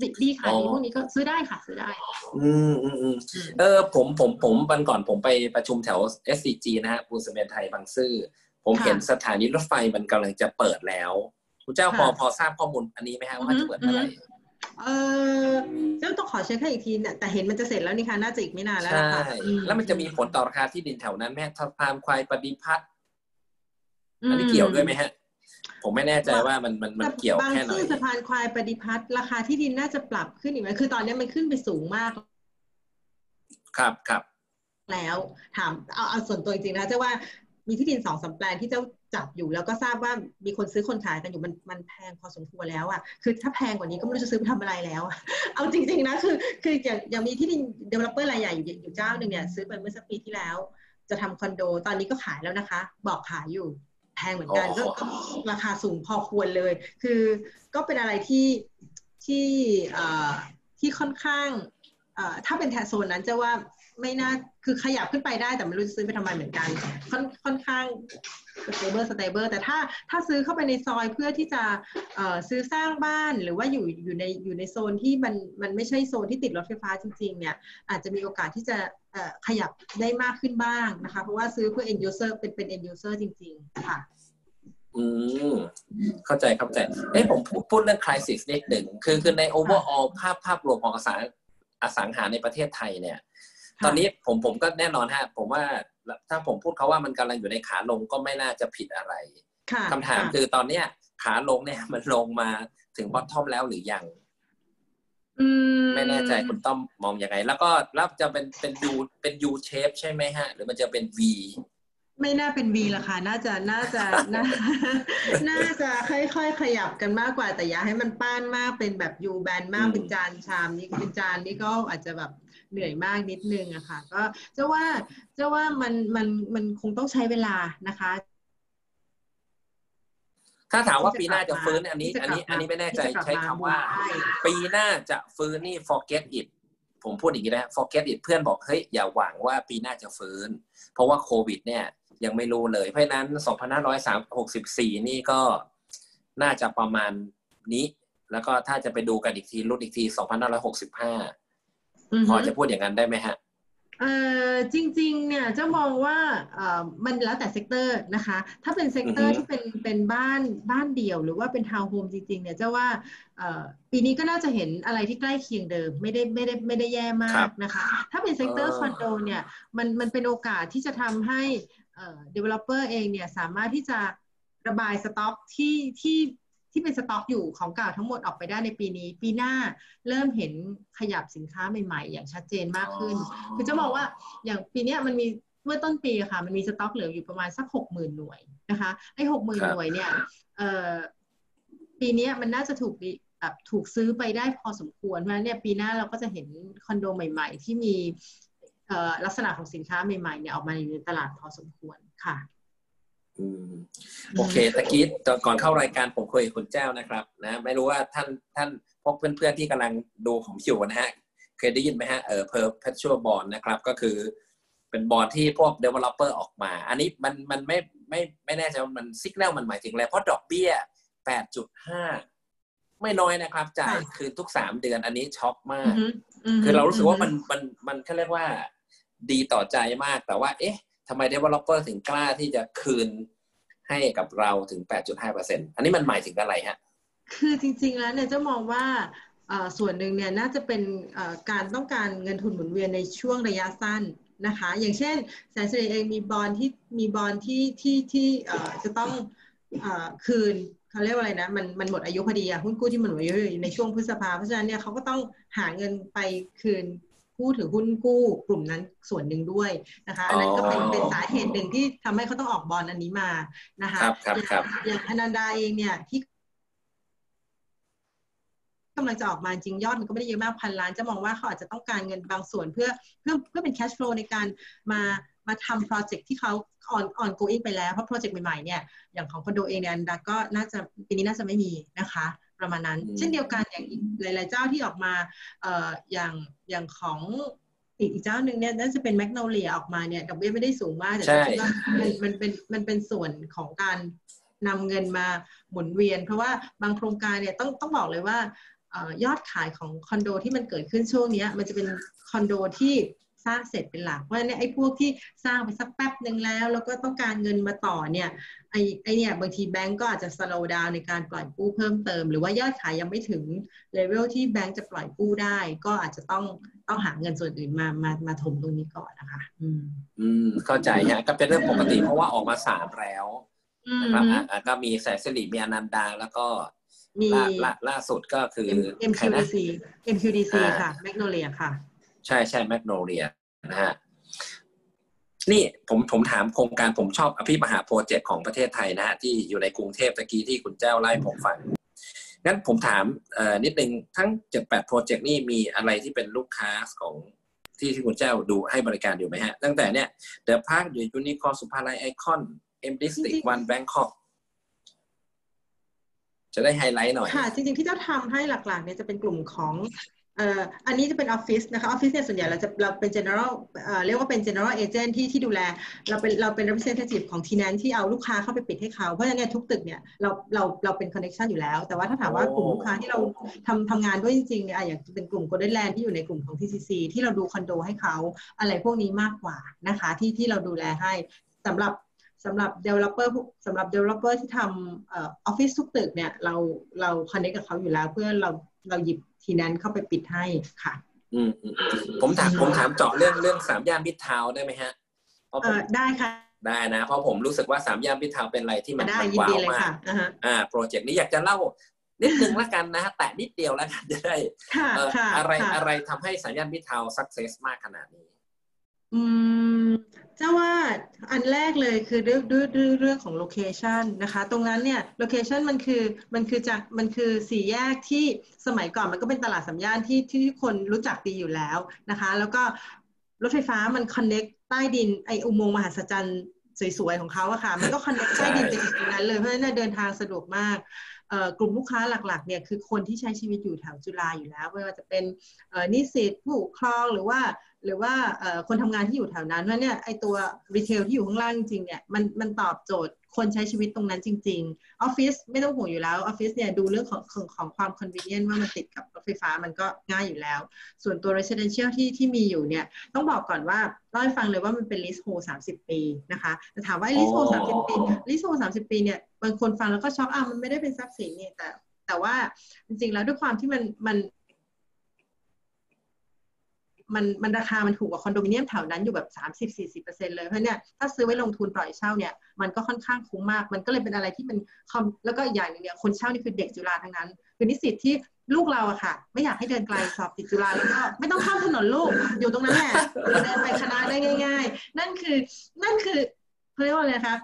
ดีดีค่ะดีพวกนี้ก็ซื้อได้ค่ะ ซื้อได้ อืมอืมอืมเออผมผมผมวันก่อนผมไปประชุมแถว SCG นะฮะปูนซีเมนไทยบางซื่อ ผมเห็นสถานีรถไฟมันกำลังจะเปิดแล้ว คุณเจ้าพอพอทราบข้อมูลอันนี้ไหมฮะว่าจะเปิดเมื่อไหร่เออเจ้าต้องขอเช็คให้อีกทีแต่เห็นมันจะเสร็จแล้วนี่ค่ะน่าจะอีกไม่นานแล้วค่ะแล้วมันจะมีผลต่อราคาที่ดินแถวนั้นไหมสะพานควายปฏิพัฒน์อันนี้เกี่ยวด้วยไหมฮะ ผมไม่แน่ใจว่ามันมันมันเกี่ยวแค่ไหนบางที่สะพานควายประดิพัทธ์ราคาที่ดินน่าจะปรับขึ้นอีกไหมคือตอนนี้มันขึ้นไปสูงมาก ครับครับแล้วถามเอาเอาส่วนตัวจริงๆนะแจ้วว่ามีที่ดินสองสามแปลงที่แจ้ว จับอยู่แล้วก็ทราบว่ามีคนซื้อคนขายกันอยู่มันมันแพงพอสมควรแล้วอะคือถ้าแพงกว่านี้ก็ไม่รู้จะซื้อไปทำอะไรแล้ว เอาจริง ๆนะคือคืออย่างอย่างมีที่ดิน developer รายใหญ่อยู่อยู่เจ้าหนึ่งเนี่ยซื้อไปเมื่อสักปีที่แล้ว จะทำคอนโด ตอนนี้ก็ขายแล้วนะคะ บอกขายอยู่แพงเหมือนกันก็ราคาสูงพอควรเลย คือก็เป็นอะไรที่ที่ที่ค่อนข้างถ้าเป็นแถวโซนนั้นจะว่า ไม่น่าคือขยับขึ้นไปได้แต่ไม่รู้จะซื้อไปทำไมเหมือนกัน ค่อนค่อนข้าง stable stable แต่ถ้าถ้าซื้อเข้าไปในซอยเพื่อที่จะเอ่อซื้อสร้างบ้านหรือว่าอยู่อยู่ในอยู่ในโซนที่มันมันไม่ใช่โซนที่ติดรถไฟฟ้าจริง ๆ เนี่ย อาจจะมีโอกาสที่จะเอ่อขยับได้มากขึ้นบ้างนะคะ เพราะว่าซื้อเพื่อ end user เป็นเป็น end user จริง ๆ ค่ะอืมเข้าใจเข้าใจเอ้ผมพูดเรื่องคริสิสนิดหนึ่งคือคือใน overall ภาพภาพรวมของอสังอสังหาในประเทศไทยเนี่ย ตอนนี้ผมผมก็แน่นอนฮะผมว่าถ้าผมพูดเขาว่ามันกำลังอยู่ในขาลงก็ไม่น่าจะผิดอะไรคำถามคือตอนเนี้ยขาลงเนี่ยมันลงมาถึงบอททอมแล้วหรือยังไม่แน่ใจคุณต้อมมองอยังไง แล้วก็แล้วจะเป็นเป็นยูเป็นยูเชฟใช่ไหมฮะ หรือมันจะเป็นวีไม่น่าเป็นวีละค่ะ น่าจะน่าจะน่าน่าจะค่อยๆขยับกันมากกว่าแต่อย่าให้มันป้านมากเป็นแบบยูแบนมากเป็นจานชามนี่เป็นจานนี่ก็อาจจะแบบ เหนื่อยมากนิดนึงอะค่ะ ก็จะว่าจะว่ามันมันมันคงต้องใช้เวลานะคะ ถ้าถามว่าปีหน้าจะฟื้นอันนี้ อันนี้อันนี้ไม่แน่ใจใช้คำว่า ปีหน้าจะฟื้นนี่ forget it ผมพูดอย่างนี้นะ forget it เพื่อนบอกเฮ้ยอย่าหวังว่าปีหน้าจะฟื้น เพราะว่าโควิด เนี่ยยังไม่รู้เลยเพราะนั้น 2564 นี่ก็น่าจะประมาณนี้ แล้วก็ถ้าจะไปดูกันอีกทีรุ่นอีกที 2565 พอจะพูดอย่างนั้นได้ไหมฮะเอ่อจริงๆ เนี่ยจะมองว่าเอ่อมันแล้วแต่ sector นะคะ ถ้าเป็น sector ที่เป็นเป็นบ้านบ้านเดี่ยว หรือว่าเป็นทาวน์โฮมจริงๆ เนี่ยจะว่าเอ่อปีนี้ก็น่าจะเห็นอะไรที่ใกล้เคียงเดิมไม่ได้ไม่ได้ไม่ได้แย่มากนะคะ ถ้าเป็น sector คอนโดเนี่ยมันมันเป็นโอกาสที่จะทำให้เอ่อ developer เองเนี่ยสามารถที่จะระบายสต็อกที่ที่ ที่เป็นสต็อกอยู่ของเก่าทั้งหมดออกไปได้ในปีนี้ ปีหน้าเริ่มเห็นขยับสินค้าใหม่ๆ อย่างชัดเจนมากขึ้น คือจะบอกว่าอย่างปีนี้มันมีเมื่อต้นปีค่ะ มันมีสต็อกเหลืออยู่ประมาณสักหกหมื่นหน่วยนะคะไอ้หกหมื่นหน่วยเนี่ยเอ่อปีนี้มันน่าจะถูกแบบถูกซื้อไปได้พอสมควรเพราะเนี่ยปีหน้าเราก็จะเห็นคอนโดใหม่ ๆ ที่มีลักษณะของสินค้าใหม่ๆเนี่ยออกมาอยู่ในตลาดพอสมควรค่ะ โอเคตะกี้ก่อนเข้ารายการผมคุยกับคุณเจ้านะครับนะไม่รู้ว่าท่านท่านพวกเพื่อนๆที่กำลังดูผมอยู่นะฮะเคยได้ยินไหมฮะเออ perpetual bond นะครับก็คือเป็นบอลที่พวก developer ออกมา อันนี้มันมันไม่ไม่ไม่แน่ใจว่ามัน signal มันหมายถึงอะไรเพราะดอกเบี้ย 8.5 ไม่น้อยนะครับ จ่ายคืนทุกสามเดือนอันนี้ช็อกมาก คือเรารู้สึกว่ามันมันมันเขาเรียกว่าดีต่อใจมากแต่ว่า เอ๊ะทำไม developer ถึงกล้าที่จะคืน ให้กับเราถึง 8.5%อันนี้มันหมายถึงอะไรฮะ คือจริง ๆ แล้วเนี่ยจะมองว่าส่วนหนึ่งเนี่ยน่าจะเป็นการต้องการเงินทุนหมุนเวียนในช่วงระยะสั้นนะคะ อย่างเช่นแสนสิริเองมีบอลที่มีบอลที่ที่ที่จะต้องคืนเขาเรียกว่าอะไรนะมันมันหมดอายุพอดีอะหุ้นกู้ที่มันหมดอายุในช่วงพฤษภาเพราะฉะนั้นเนี่ยเขาก็ต้องหาเงินไปคืน ผู้ถือหุ้นกู้กลุ่มนั้นส่วนหนึ่งด้วยนะคะอันนั้นก็เป็นเป็นสาเหตุหนึ่งที่ทำให้เขาต้องออกบอลอันนี้มานะคะอย่างอนันดาเองเนี่ยที่กำลังจะออกมาจริงยอดมันก็ไม่ได้เยอะมากพันล้านจะมองว่าเขาอาจจะต้องการเงินบางส่วนเพื่อเพื่อเพื่อเป็น cash flow ในการมามาทำโปรเจกต์ที่เขา on on going ไปแล้ว เพราะโปรเจกต์ใหม่ๆเนี่ยอย่างของคอนโดเองเนี่ยอันดาก็น่าจะปีนี้น่าจะไม่มีนะคะ ประมาณนั้น เช่นเดียวกันอย่างหลาย ๆ เจ้าที่ออกมาเอ่ออย่างอย่างของอีกเจ้าหนึ่งเนี่ยน่าจะเป็นแมกโนเลียออกมาเนี่ยดอกเบี้ยไม่ได้สูงมากแต่ใช่คิดว่ามันมันเป็นมันเป็นส่วนของการนำเงินมาหมุนเวียน เพราะว่าบางโครงการเนี่ยต้องต้องบอกเลยว่าเอ่อยอดขายของคอนโดที่มันเกิดขึ้นช่วงเนี้ยมันจะเป็นคอนโดที่ สร้างเสร็จเป็นหลัก เพราะฉะนั้นเนี่ยไอ้พวกที่สร้างไปสักแป๊บหนึ่งแล้ว แล้วก็ต้องการเงินมาต่อเนี่ยไอ้ไอ้เนี่ยบางทีแบงก์ก็อาจจะ slow down ในการปล่อยกู้เพิ่มเติม หรือว่ายอดขายยังไม่ถึงเลเวลที่แบงก์จะปล่อยกู้ได้ ก็อาจจะต้องต้องหาเงินส่วนอื่นมามามาถมตรงนี้ก่อนนะคะ อืม อืมเข้าใจฮะก็เป็นเรื่องปกติเพราะว่าออกมาสามแล้วอืมนะครับอะอะก็มีแสนสิริมีอนันดาแล้วก็มีล่าล่าล่าสุดก็คือ M ใครนะ MQDC MQDC อ่าค่ะแมกโนเลียค่ะ ใช่ใช่แมกโนเลียนะฮะนี่ผมผมถามโครงการผมชอบอภิมหาโปรเจกต์ของประเทศไทยนะฮะที่อยู่ในกรุงเทพตะกี้ที่คุณเจ้าเล่าให้ผมฟังงั้นผมถามเอ่อนิดนึงทั้งเจ็ดแปดโปรเจกต์นี่มีอะไรที่เป็นลูกค้าของที่ที่คุณเจ้าดูให้บริการอยู่ไหมฮะ ตั้งแต่เนี่ยเดอะพาร์คอยู่ยูนิคอร์สุภาลัย Icon EM District One Bangkok จะได้ไฮไลท์หน่อย ค่ะ จริงๆ ที่เจ้าทำให้หลักๆเนี่ยจะเป็นกลุ่มของเอ่ออันนี้จะเป็นออฟฟิศนะคะออฟฟิศเนี่ยส่วนใหญ่เราจะเราเป็น general เอ่อเรียกว่าเป็น general agent ที่ที่ดูแล เราเป็นเราเป็น representative ของ tenant ที่เอาลูกค้าเข้าไปปิดให้เขา เพราะฉะนั้นเนี่ยทุกตึกเนี่ยเราเราเราเป็น connection อยู่แล้ว แต่ว่าถ้าถามว่ากลุ่มลูกค้าที่เราทำทำงานด้วยจริงๆเนี่ยอะอย่างเป็นกลุ่ม golden land ที่อยู่ในกลุ่มของ TCC ที่เราดูคอนโดให้เขาอะไรพวกนี้มากกว่านะคะที่ที่เราดูแลให้สำหรับสำหรับ developer พวกสำหรับ developer ที่ทำเออฟฟิศทุกตึกเนี่ยเราเรา connect กับเขาอยู่แล้วเพื่อเราเราหยิบ ทีนั้นเข้าไปปิดให้ค่ะอืมอืมผมถามผมถามเจาะเรื่องเรื่องสามย่านมิตรทาวน์ได้ไหมฮะเพราะเอผมอได้ค่ะได้นะเพราะผมรู้สึกว่าสามย่านมิตรทาวน์เป็นอะไรที่มันได้มันยินว้าดีวเลยมาค่ะกอ่าฮะอ่าโปรเจกต์นี้อยากจะเล่านิดนึงละกันนะฮะแตะนิดเดียวแล้วกันจะได้ค่ะเอ่อค่ะอะไรค่ะอะไรทำให้สามย่านมิตรทาวน์ success มากขนาดนี้ อืมเจ้าว่าอันแรกเลยคือเรื่องด้วยด้วยเรื่องของ location นะคะตรงนั้นเนี่ย location มันคือมันคือจากมันคือสี่แยกที่สมัยก่อนมันก็เป็นตลาดสามย่านที่ที่ทุกคนรู้จักดีอยู่แล้วนะคะ แล้วก็รถไฟฟ้ามัน connect ใต้ดินไออุโมงค์มหัศจรรย์สวยๆของเขาอะค่ะ มันก็ connect ใต้ดินไปถึงตรงนั้นเลยเพราะฉะนั้นเนี่ยเดินทางสะดวกมากเอ่อกลุ่มลูกค้าหลักๆเนี่ยคือคนที่ใช้ชีวิตอยู่แถวจุฬาอยู่แล้วไม่ว่าจะเป็นเอ่อนิสิตผู้ปกครองหรือว่า หรือว่าเอ่อคนทำงานที่อยู่แถวนั้นว่าเนี่ยไอตัว retail ที่อยู่ข้างล่างจริงๆเนี่ยมันมันตอบโจทย์คนใช้ชีวิตตรงนั้นจริงๆออฟฟิศไม่ต้องห่วงอยู่แล้วออฟฟิศเนี่ยดูเรื่องของของของความ convenient ว่ามันติดกับรถไฟฟ้ามันก็ง่ายอยู่แล้ว ส่วนตัว residential ที่ที่มีอยู่เนี่ยต้องบอกก่อนว่าเล่าให้ฟังเลยว่ามันเป็น leasehold 30ปีนะคะแต่ถามว่า leasehold อ๋อ30ปี leasehold 30ปีเนี่ยบางคนฟังแล้วก็ช็อกอะมันไม่ได้เป็นทรัพย์สินนี่แต่แต่ว่าจริงๆแล้วด้วยความที่มันมัน มันมันราคามันถูกกว่าคอนโดมิเนียมแถวนั้นอยู่แบบ 30-40%เลยเพราะเนี่ยถ้าซื้อไว้ลงทุนปล่อยเช่าเนี่ยมันก็ค่อนข้างคุ้มมาก มันก็เลยเป็นอะไรที่มันคอมแล้วก็อีกอย่างหนึงเนี่ยคนเช่านี่คือเด็กจุฬาทั้งนั้นคือนิสิตที่ลูกเราอะค่ะ ไม่อยากให้เดินไกลสอบติดจุฬาแล้วก็ไม่ต้องข้ามถนนลูกอยู่ตรงนั้นแหละเดินไปคณะได้ง่าย ๆ นั่นคือนั่นคือเขาเรียกว่าอะไรนะคะ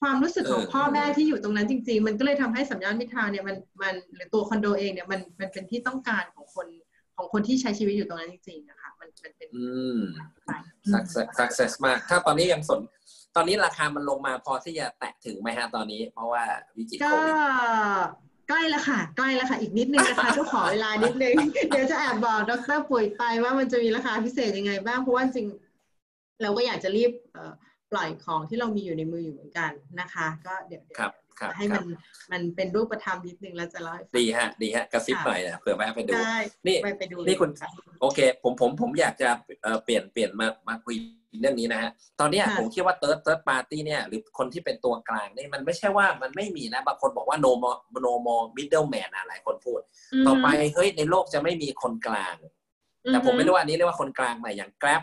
ความรู้สึกของเออพ่อแม่ที่อยู่ตรงนั้นจริง ๆ มันก็เลยทำให้สัญญาณมิตรทาวน์เนี่ยมันมันหรือตัวคอนโดเองเนี่ยมันมันเป็นที่ต้องการของคนของคนที่ใช้ชีวิตอยู่ตรงนั้นจริงๆนะคะ มันมันเป็นอืมไป success success มาก ถ้าตอนนี้ยังสน ตอนนี้ราคามันลงมาพอที่จะแตะถึงไหมฮะตอนนี้ เพราะว่าวิกฤตก็โควิดใกล้แล้วค่ะใกล้แล้วค่ะ อีกนิดนึงนะคะต้องขอเวลานิดนึง เดี๋ยวจะแอบบอกดรปุ๋ยไปว่ามันจะมีราคาพิเศษยังไงบ้าง เพราะว่าจริง เราก็อยากจะรีบเอ่อปล่อยของที่เรามีอยู่ในมืออยู่เหมือนกันนะคะ ก็เดี๋ยว เดี๋ยวครับครับให้คมัรับนมันเป็นรูปธรรมนิดนึงแล้วจะเล่าให้ฟังดีฮะดีฮะกระซิบค่ะหน่อยนะเผื่อแวะไปดูได้นี่ไปไปดูนี่คุณค่ะโอเค ผมผมผมอยากจะเอ่อเปลี่ยนเปลี่ยนมามาคุยเรื่องนี้นะฮะตอนเนี้ยค่ะผมคิดว่า third third party เนี่ย หรือคนที่เป็นตัวกลางนี่มันไม่ใช่ว่ามันไม่มีนะ บางคนบอกว่า no more no more middleman อะหลายคนพูด ต่อไปเฮ้ยในโลกจะไม่มีคนกลาง แต่ผมไม่รู้ว่าอันนี้เรียกว่าคนกลางใหม่อย่าง Grab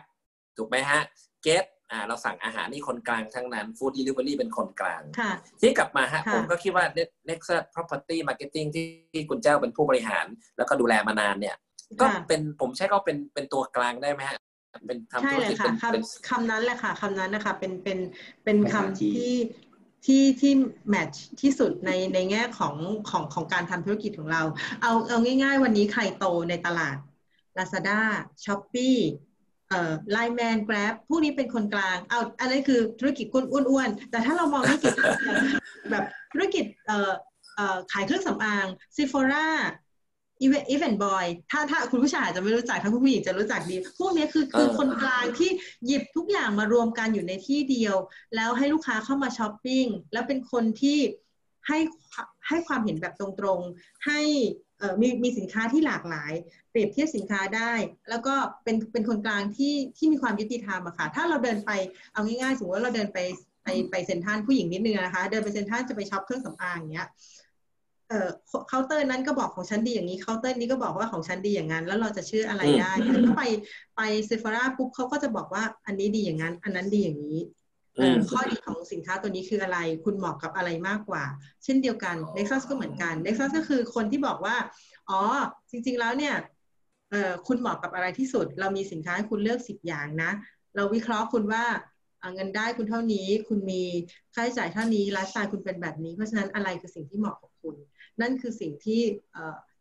ถูกไหมฮะ Get อ่า เราสั่งอาหารนี่คนกลางทั้งนั้น Food Delivery เป็นคนกลางค่ะที่กลับมาฮะค่ะผมก็คิดว่า Nexus Property Marketing ที่ที่คุณเจ้าเป็นผู้บริหาร แล้วก็ดูแลมานานเนี่ย ก็ค่ะเป็นผมใช้ก็เป็นเป็นตัวกลางได้ไหมฮะเป็นทำใช่ธุรเลยกิจค่ะเป็นคเป็นำคำนั้นแหละค่ะคำนั้นนะคะเป็นเป็นเป็นภาษาคำจีนที่ที่ที่ match ที่สุดในในแง่ของของของการทำธุรกิจของเรา เอาเอาง่าย ๆ วันนี้ใครโตในตลาด Lazada Shopee เอ่อ LINE MAN Grab พวกนี้เป็นคนกลาง เอาอันนั้นคือธุรกิจอ้วนๆแต่ถ้าเรามองธุรกิจแบบธุรกิจเอ่อเอ่อขายเครื่องสำอาง Sephora อีฟแอนด์ Eveandboy ถ้าถ้าคุณผู้ชายอาจจะไม่รู้จักถ้าคุณผู้หญิงจะรู้จักดี พวกนี้คือคือคนกลางที่หยิบทุกอย่างมารวมกันอยู่ในที่เดียว แล้วให้ลูกค้าเข้ามาช้อปปิ้งแล้วเป็นคนที่ให้ให้ความเห็นแบบตรงๆ ให้ มีมีสินค้าที่หลากหลาย เปรียบเทียบสินค้าได้ แล้วก็เป็นเป็นคนกลางที่ที่มีความยุติธรรมอะค่ะ ถ้าเราเดินไปเอาง่ายๆสมมติว่าเราเดินไปไปไปเซ็นทรัลผู้หญิงนิดนึงนะคะ เดินไปเซ็นทรัลจะไปช็อปเครื่องสำอางอย่างเงี้ยเอ่อเคาน์เตอร์นั้นก็บอกของฉันดีอย่างนี้เคาน์เตอร์นี้ก็บอกว่าของฉันดีอย่างนั้น แล้วเราจะเชื่ออะไรได้ถ้าไปไปเซฟาร่าปุ๊บเขาก็จะบอกว่าอันนี้ดีอย่างนั้น อันนั้นดีอย่างนี้ ข้อดีของสินค้าตัวนี้คืออะไร คุณเหมาะกับอะไรมากกว่า เช่นเดียวกัน Nexus ก็เหมือนกัน Nexus ก็คือคนที่บอกว่า อ๋อ จริง ๆ แล้วเนี่ยเอ่อคุณเหมาะกับอะไรที่สุด เรามีสินค้าให้คุณเลือกสิบอย่างนะ เราวิเคราะห์คุณว่าเงินได้คุณเท่านี้ คุณมีค่าใช้จ่ายเท่านี้ไลฟ์สไตล์คุณเป็นแบบนี้ เพราะฉะนั้นอะไรคือสิ่งที่เหมาะกับคุณ นั่นคือสิ่งที่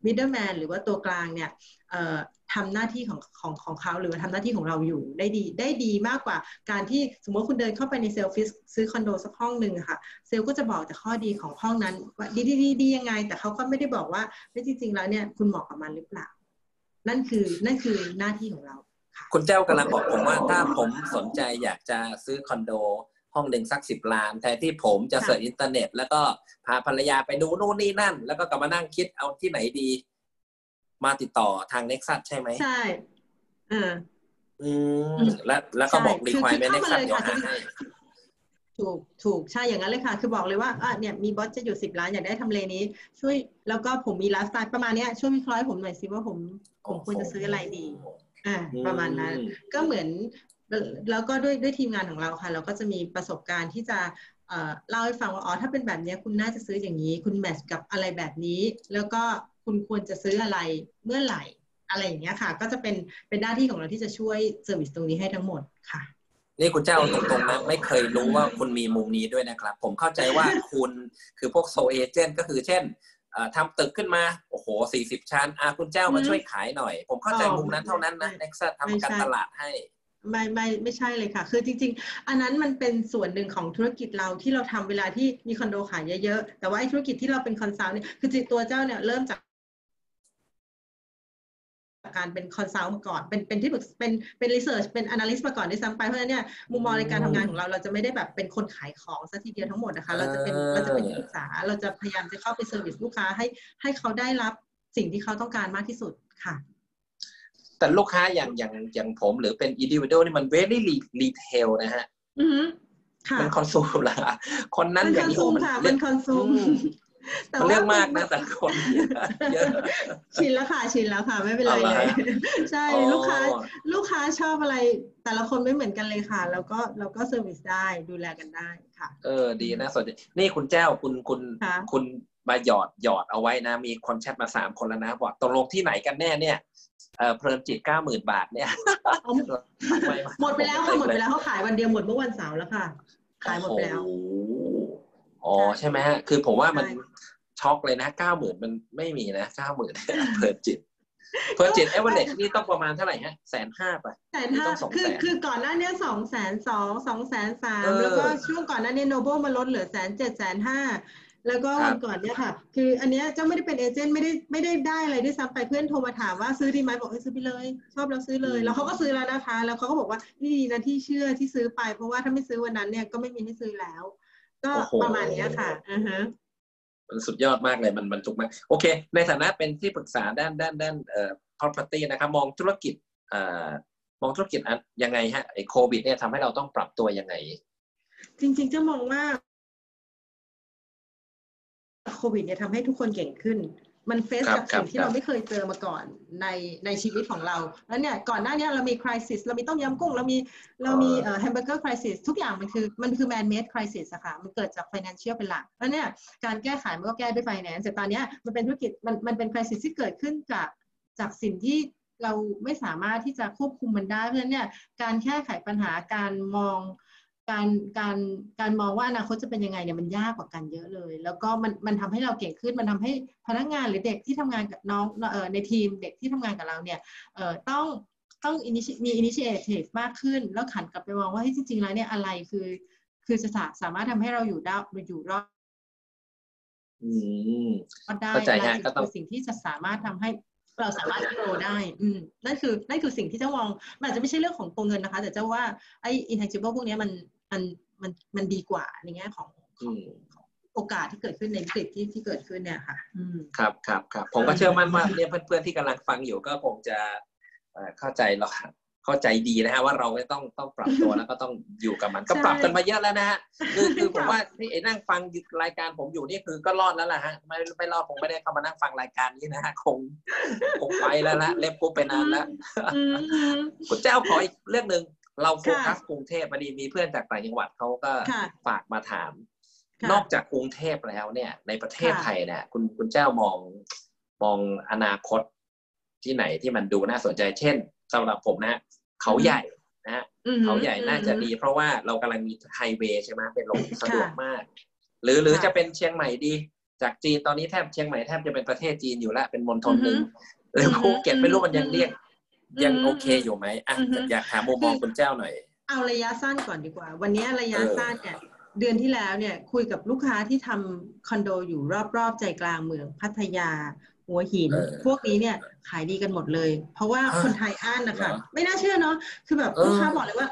middleman หรือว่าตัวกลางเนี่ยทำหน้าที่ของของของเขาหรือว่าทำหน้าที่ของเราอยู่ได้ดีได้ดีมากกว่า การที่สมมติคุณเดินเข้าไปใน sales office ซื้อคอนโดสักห้องหนึ่งค่ะ เซลก็จะบอกแต่ข้อดีของห้องนั้นว่าดีดีดีดียังไง แต่เขาก็ไม่ได้บอกว่าไม่จริง ๆ แล้วเนี่ยคุณเหมาะกับมันหรือเปล่า นั่นคือนั่นคือหน้าที่ของเราคุณเจ้ากำลังบอกผมว่าถ้าผมสนใจอยากจะซื้อคอนโด ห้องหนึ่งสักสิบล้านแทนที่ผมจะ search อินเทอร์เน็ต แล้วก็พาภรรยาไปดูนู่นนี่นั่น แล้วก็กลับมานั่งคิดเอาที่ไหนดี มาติดต่อทางเน็กซัสใช่ไหมใช่เอออืมแล้วแล้วก็บอก requirement เน็กซัสเดี๋ยวให้ถูกถูกใช่อย่างนั้นเลยค่ะ คือบอกเลยว่าอะเนี่ยมี budget อยู่สิบล้านอยากได้ทำเลนี้ ช่วยแล้วก็ผมมีไลฟ์สไตล์ประมาณนี้ช่วยวิเคราะห์ให้ผมหน่อยสิว่าผมผมควรจะซื้ออะไรดี อ่า ประมาณนั้น ก็เหมือน แล้วก็ด้วยด้วยทีมงานของเราค่ะ เราก็จะมีประสบการณ์ที่จะเล่าให้ฟังว่าอ๋อถ้าเป็นแบบนี้คุณน่าจะซื้ออย่างนี้ คุณ match กับอะไรแบบนี้ แล้วก็คุณควรจะซื้ออะไรเมื่อไหร่อะไรอย่างเงี้ยค่ะ ก็จะเป็นเป็นหน้าที่ของเราที่จะช่วย service ตรงนี้ให้ทั้งหมดค่ะ นี่คุณเจ้าตรงๆนะไม่เคยรู้ว่าคุณมีมุมนี้ด้วยนะครับ ผมเข้าใจว่าคุณคือพวก sole agent ก็คือเช่นทำตึกขึ้นมา โอ้โหสี่สิบชั้นอาคุณเจ้ามาช่วยขายหน่อย ผมเข้าใจมุมนั้นเท่านั้นนะเน็กซัสทำการตลาดให้ ไม่ไม่ไม่ใช่เลยค่ะ คือจริง ๆ อันนั้นมันเป็นส่วนหนึ่งของธุรกิจเราที่เราทำเวลาที่มีคอนโดขายเยอะๆ แต่ว่าไอ้ธุรกิจที่เราเป็น consult เนี่ยคือจริงๆตัวเจ้าเนี่ยเริ่มจากการเป็นคอนซัลท์มาก่อน เป็นเป็นที่ปรึกเป็นเป็น research เป็น analyst มาก่อนด้วยซ้ำไป เพราะฉะนั้นเนี่ยมุมมองในการทำงานของเราเราจะไม่ได้แบบเป็นคนขายของซะทีเดียวทั้งหมดนะคะ เราจะเป็นเราจะเป็นที่ปรึกษา เราจะพยายามจะเข้าไป service ลูกค้าให้ให้เขาได้รับสิ่งที่เขาต้องการมากที่สุดค่ะ แต่ลูกค้าอย่างอย่างอย่างผมหรือเป็นอินดิวิ d นี่มัน very retail นะฮะมันคอนซูมละคนนั้นอย่างนี้มันเป็นคอนซูมมันเรื่องมากนะแต่คนเยอะชินแล้วค่ะชินแล้วค่ะ ไม่เป็นไรเลยใช่ลูกค้าลูกค้าชอบอะไรแต่ละคนไม่เหมือนกันเลยค่ะ แล้วก็เราก็เซอร์วิสได้ดูแลกันได้ค่ะ เออดีนะสนใจนี่คุณแจ้วคุณคุณคุณ มาหยอดหยอดเอาไว้นะ มีคนแชทมาสามคนแล้วนะบอกตกลงที่ไหนกันแน่เนี่ยเออเพลินจิตเก้าหมื่นบาทเนี่ยหมดไปแล้วค่ะหมดไปแล้วเขาขายวันเดียวหมดเมื่อวันเสาร์แล้วค่ะ ขายหมดไปแล้วอ๋อใช่ไหมฮะคือผมว่ามันช็อกเลยนะเก้าหมื่นมันไม่มีนะเก้าหมื่นเพลินจิตเพลินจิตเอเวอเรสนี่ต้องประมาณเท่าไหร่ฮะแสนห้าป่ะแสนห้าคือคือก่อนหน้านี้สองแสนสองสองแสนสามแล้วก็ช่วงก่อนหน้านี้โนเบิลมาลดเหลือแสนเจ็ดแสนห้า แล้วก็วันก่อนเนี่ยค่ะ คืออันเนี้ยเจ้าไม่ได้เป็นเอเจนต์ไม่ได้ไม่ได้ได้อะไรด้วยซ้ำไปเพื่อนโทรมาถามว่าซื้อดีไหมบอกให้ซื้อไปเลย ชอบแล้วซื้อเลย แล้วเขาก็ซื้อแล้วนะคะ แล้วเขาก็บอกว่านี่ดีนะที่เชื่อที่ซื้อไป เพราะว่าถ้าไม่ซื้อวันนั้นเนี่ยก็ไม่มีให้ซื้อแล้ว ก็ประมาณนี้ค่ะอ่าฮะมันสุดยอดมากเลยมันมันจุกมากโอเค ในฐานะเป็นที่ปรึกษาด้านด้านด้านเอ่อ property นะครับมองธุรกิจเอ่อมองธุรกิจยังไงฮะไอ้โควิดเนี่ยทำให้เราต้องปรับตัวยังไงจริงๆจะมองว่า โควิดเนี่ยทำให้ทุกคนเก่งขึ้น มัน face กับสิ่งที่เราไม่เคยเจอมาก่อนในในชีวิตของเรา แล้วเนี่ยก่อนหน้านี้เรามี crisis เรามีต้มยำกุ้ง เรามีเรามีเอ่อ hamburger crisis ทุกอย่างมันคือมันคือ man-made crisis อะค่ะมันเกิดจาก financial เป็นหลักแล้วเนี่ยการแก้ไขมันก็แก้ด้วยไฟแนนซ์แต่ตอนนี้มันเป็นธุรกิจมันมันเป็น crisis ที่เกิดขึ้นจากจากสิ่งที่เราไม่สามารถที่จะควบคุมมันได้เพราะฉะนั้นเนี่ยการแก้ไขปัญหาการมอง การการการมองว่าอนาคตจะเป็นยังไงเนี่ยมันยากกว่ากันเยอะเลย แล้วก็มันมันทำให้เราเก่งขึ้นมันทำให้พนักงานหรือเด็กที่ทำงานกับน้องเอ่อในทีมเด็กที่ทำงานกับเราเนี่ยเอ่อต้องต้องมีอินิชิเอทีฟมากขึ้น แล้วขันกลับไปมองว่าจริง ๆ แล้วเนี่ยอะไรคือ คือจะสามารถทำให้เราอยู่ได้อยู่รอดอืมได้อะไรคือสิ่งที่จะสามารถทำให้เราสามารถโกรได้ อืม นั่นคือ นั่นคือสิ่งที่เจ้ามอง มันอาจจะไม่ใช่เรื่องของตัวเงินนะคะ แต่เจ้าว่าไอ้ intangible พวกนี้มัน มันมันมันดีกว่าในแง่ของของโอกาสที่เกิดขึ้นในวิกฤตที่ที่เกิดขึ้นเนี่ยค่ะอืมครับครับครับผมก็เชื่อมั่นว่าเนี่ยเพื่อนๆที่กำลังฟังอยู่ก็คงจะเข้าใจเราเข้าใจดีนะฮะว่าเราไม่ต้องต้องปรับตัวแล้วก็ต้องอยู่กับมันก็ปรับกันมาเยอะแล้วนะฮะคือคือผมว่าที่นั่งฟังรายการผมอยู่นี่คือก็รอดแล้วล่ะฮะไม่ไม่รอดคงไม่ได้เข้ามานั่งฟังรายการนี้นะฮะคงคงไปแล้วละเล็บปุ๊บไปนานแล้วคุณเจ้าขออีกเรื่องหนึ่ง เราโฟกัสกรุงเทพพอดีมีเพื่อนจากต่างจังหวัดเขาก็ฝากมาถาม นอกจากกรุงเทพแล้วเนี่ย ในประเทศไทยเนี่ยคุณคุณเจ้ามองมองอนาคตที่ไหนที่มันดูน่าสนใจ เช่นสำหรับผมนะเขาใหญ่นะฮะเขาใหญ่น่าจะดี เพราะว่าเรากำลังมีไฮเวย์ใช่ไหมเป็นลงสะดวกมาก หรือหรือจะเป็นเชียงใหม่ดี จากจีนตอนนี้แทบเชียงใหม่แทบจะเป็นประเทศจีนอยู่แล้วเป็นมณฑลหนึ่งหรือภูเก็ตไม่รู้มันยังเรียก ยังโอเคอยู่ไหมอะอยากถามมุมมองคุณเจ้าหน่อย เอาระยะสั้นก่อนดีกว่า วันนี้ระยะสั้นเนี่ยเดือนที่แล้วเนี่ยคุยกับลูกค้าที่ทำคอนโดอยู่รอบๆใจกลางเมืองพัทยา หัวหิน พวกนี้เนี่ยขายดีกันหมดเลย เพราะว่าคนไทยอั้นนะคะไม่น่าเชื่อเนาะคือแบบลูกค้าบอกเลยว่า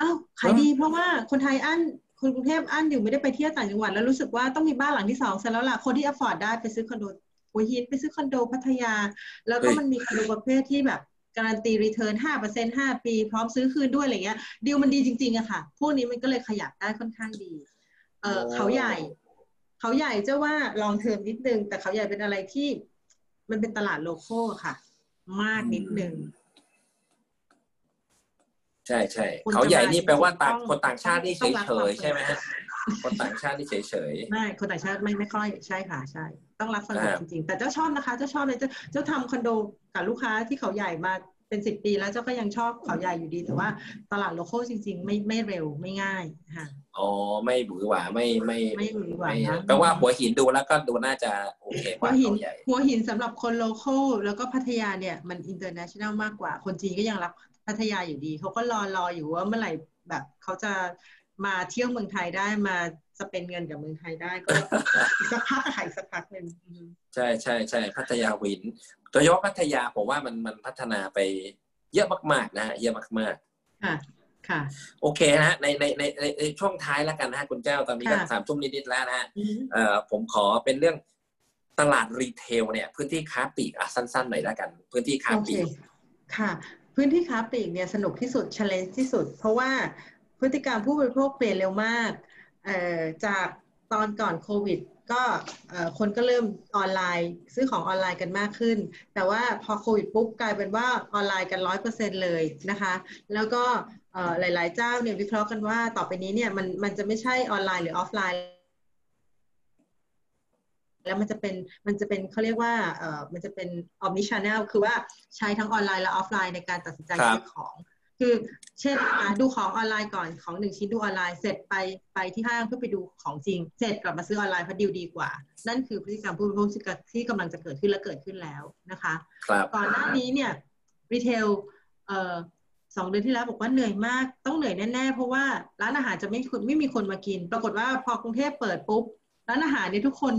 อ้าวขายดีเพราะว่าคนไทยอั้นคนกรุงเทพอั้นอยู่ไม่ได้ไปเที่ยวต่างจังหวัดแล้วรู้สึกว่าต้องมีบ้านหลังที่สองเสร็จแล้วล่ะคนที่ afford ได้ไปซื้อคอนโดหัวหินไปซื้อคอนโดพัทยา แล้วก็มันมีคอนโดประเภทที่แบบ การันตี return ห้าเปอร์เซ็นห้าปี พร้อมซื้อคืนด้วยอะไรเงี้ยดีลมันดีจริงๆอะค่ะ พวกนี้มันก็เลยขยับได้ค่อนข้างดี เออเขาใหญ่ เขาใหญ่เจ้าว่า long term นิดนึง แต่เขาใหญ่เป็นอะไรที่ มันเป็นตลาด local ค่ะ มากนิดนึงใช่ใช่เขาใหญ่นี่แปลว่าต่างคนต่างชาตินี่เฉยเฉยใช่ไหมฮะคนต่างชาตินี่เฉยเฉยไม่คนต่างชาติไม่ไม่ค่อยใช่ค่ะใช่ ต้องรับฟังจริงๆ แต่เจ้าชอบนะคะ เจ้าชอบเลยเจ้าเจ้าทำคอนโดกับลูกค้าที่เขาใหญ่มาเป็นสิบปีแล้วเจ้าก็ยังชอบเขาใหญ่อยู่ดี แต่ว่าตลาด local จริง ๆ ไม่ไม่เร็วไม่ง่ายค่ะอ๋อไม่หวือหวาไม่ไม่ไม่หวือหวาแปลว่าหัวหินดูแล้วก็ดูน่าจะโอเคกว่าเขาใหญ่หัวหินสำหรับคน localแล้วก็พัทยาเนี่ยมัน international มากกว่า คนจีนก็ยังรับพัทยาอยู่ดีเขาก็รอรออยู่ว่าเมื่อไหร่แบบเขาจะมาเที่ยวเมืองไทยได้มา spend เงินกับเมืองไทยได้ก็อีกสักพักก็หายสักพักหนึ่งใช่ใช่ใช่พัทยา win โดยเฉพาะพัทยาผมว่ามันมันพัฒนาไปเยอะมากๆนะฮะเยอะมากๆค่ะค่ะโอเคนะฮะในในในในช่วงท้ายแล้วกันนะฮะคุณเจ้าตอนนี้ก็สามทุ่มนิดๆแล้วนะฮะเอ่อผมขอเป็นเรื่องตลาด retail เนี่ย พื้นที่ค้าปลีกอะสั้นๆหน่อยแล้วกัน พื้นที่ค้าปลีกค่ะพื้นที่ค้าปลีกเนี่ยสนุกที่สุด challenge ที่สุด เพราะว่าพฤติกรรมผู้บริโภคเปลี่ยนเร็วมากเอ่อ จากตอนก่อนโควิด ก็คนก็เริ่มออนไลน์ ซื้อของออนไลน์กันมากขึ้น แต่ว่าพอโควิดปุ๊บกลายเป็นว่าออนไลน์กันร้อยเปอร์เซ็นเลยนะคะ แล้วก็หลาย ๆ เจ้าเนี่ยวิเคราะห์กันว่าต่อไปนี้เนี่ยมันมันจะไม่ใช่ออนไลน์หรือออฟไลน์แล้วมันจะเป็นมันจะเป็นเขาเรียกว่าเออมันจะเป็น omni-channel คือว่าใช้ทั้งออนไลน์และออฟไลน์ในการตัดสินใจซื้อของ คือเช่นดูของออนไลน์ก่อนของหนึ่งชิ้นดูออนไลน์เสร็จไปไปที่ห้างเพื่อไปดูของจริง เสร็จกลับมาซื้อออนไลน์เพราะดีลดีกว่า นั่นคือพฤติกรรมผู้บริโภคที่กำลังจะเกิดขึ้นและเกิดขึ้นแล้วนะคะก่อนหน้านี้เนี่ย retail เอ่อสองเดือนที่แล้วบอกว่าเหนื่อยมากต้องเหนื่อยแน่ๆ เพราะว่าร้านอาหารจะไม่ไม่มีคนมากิน ปรากฏว่าพอกรุงเทพเปิดปุ๊บร้านอาหารเนี่ยทุกคน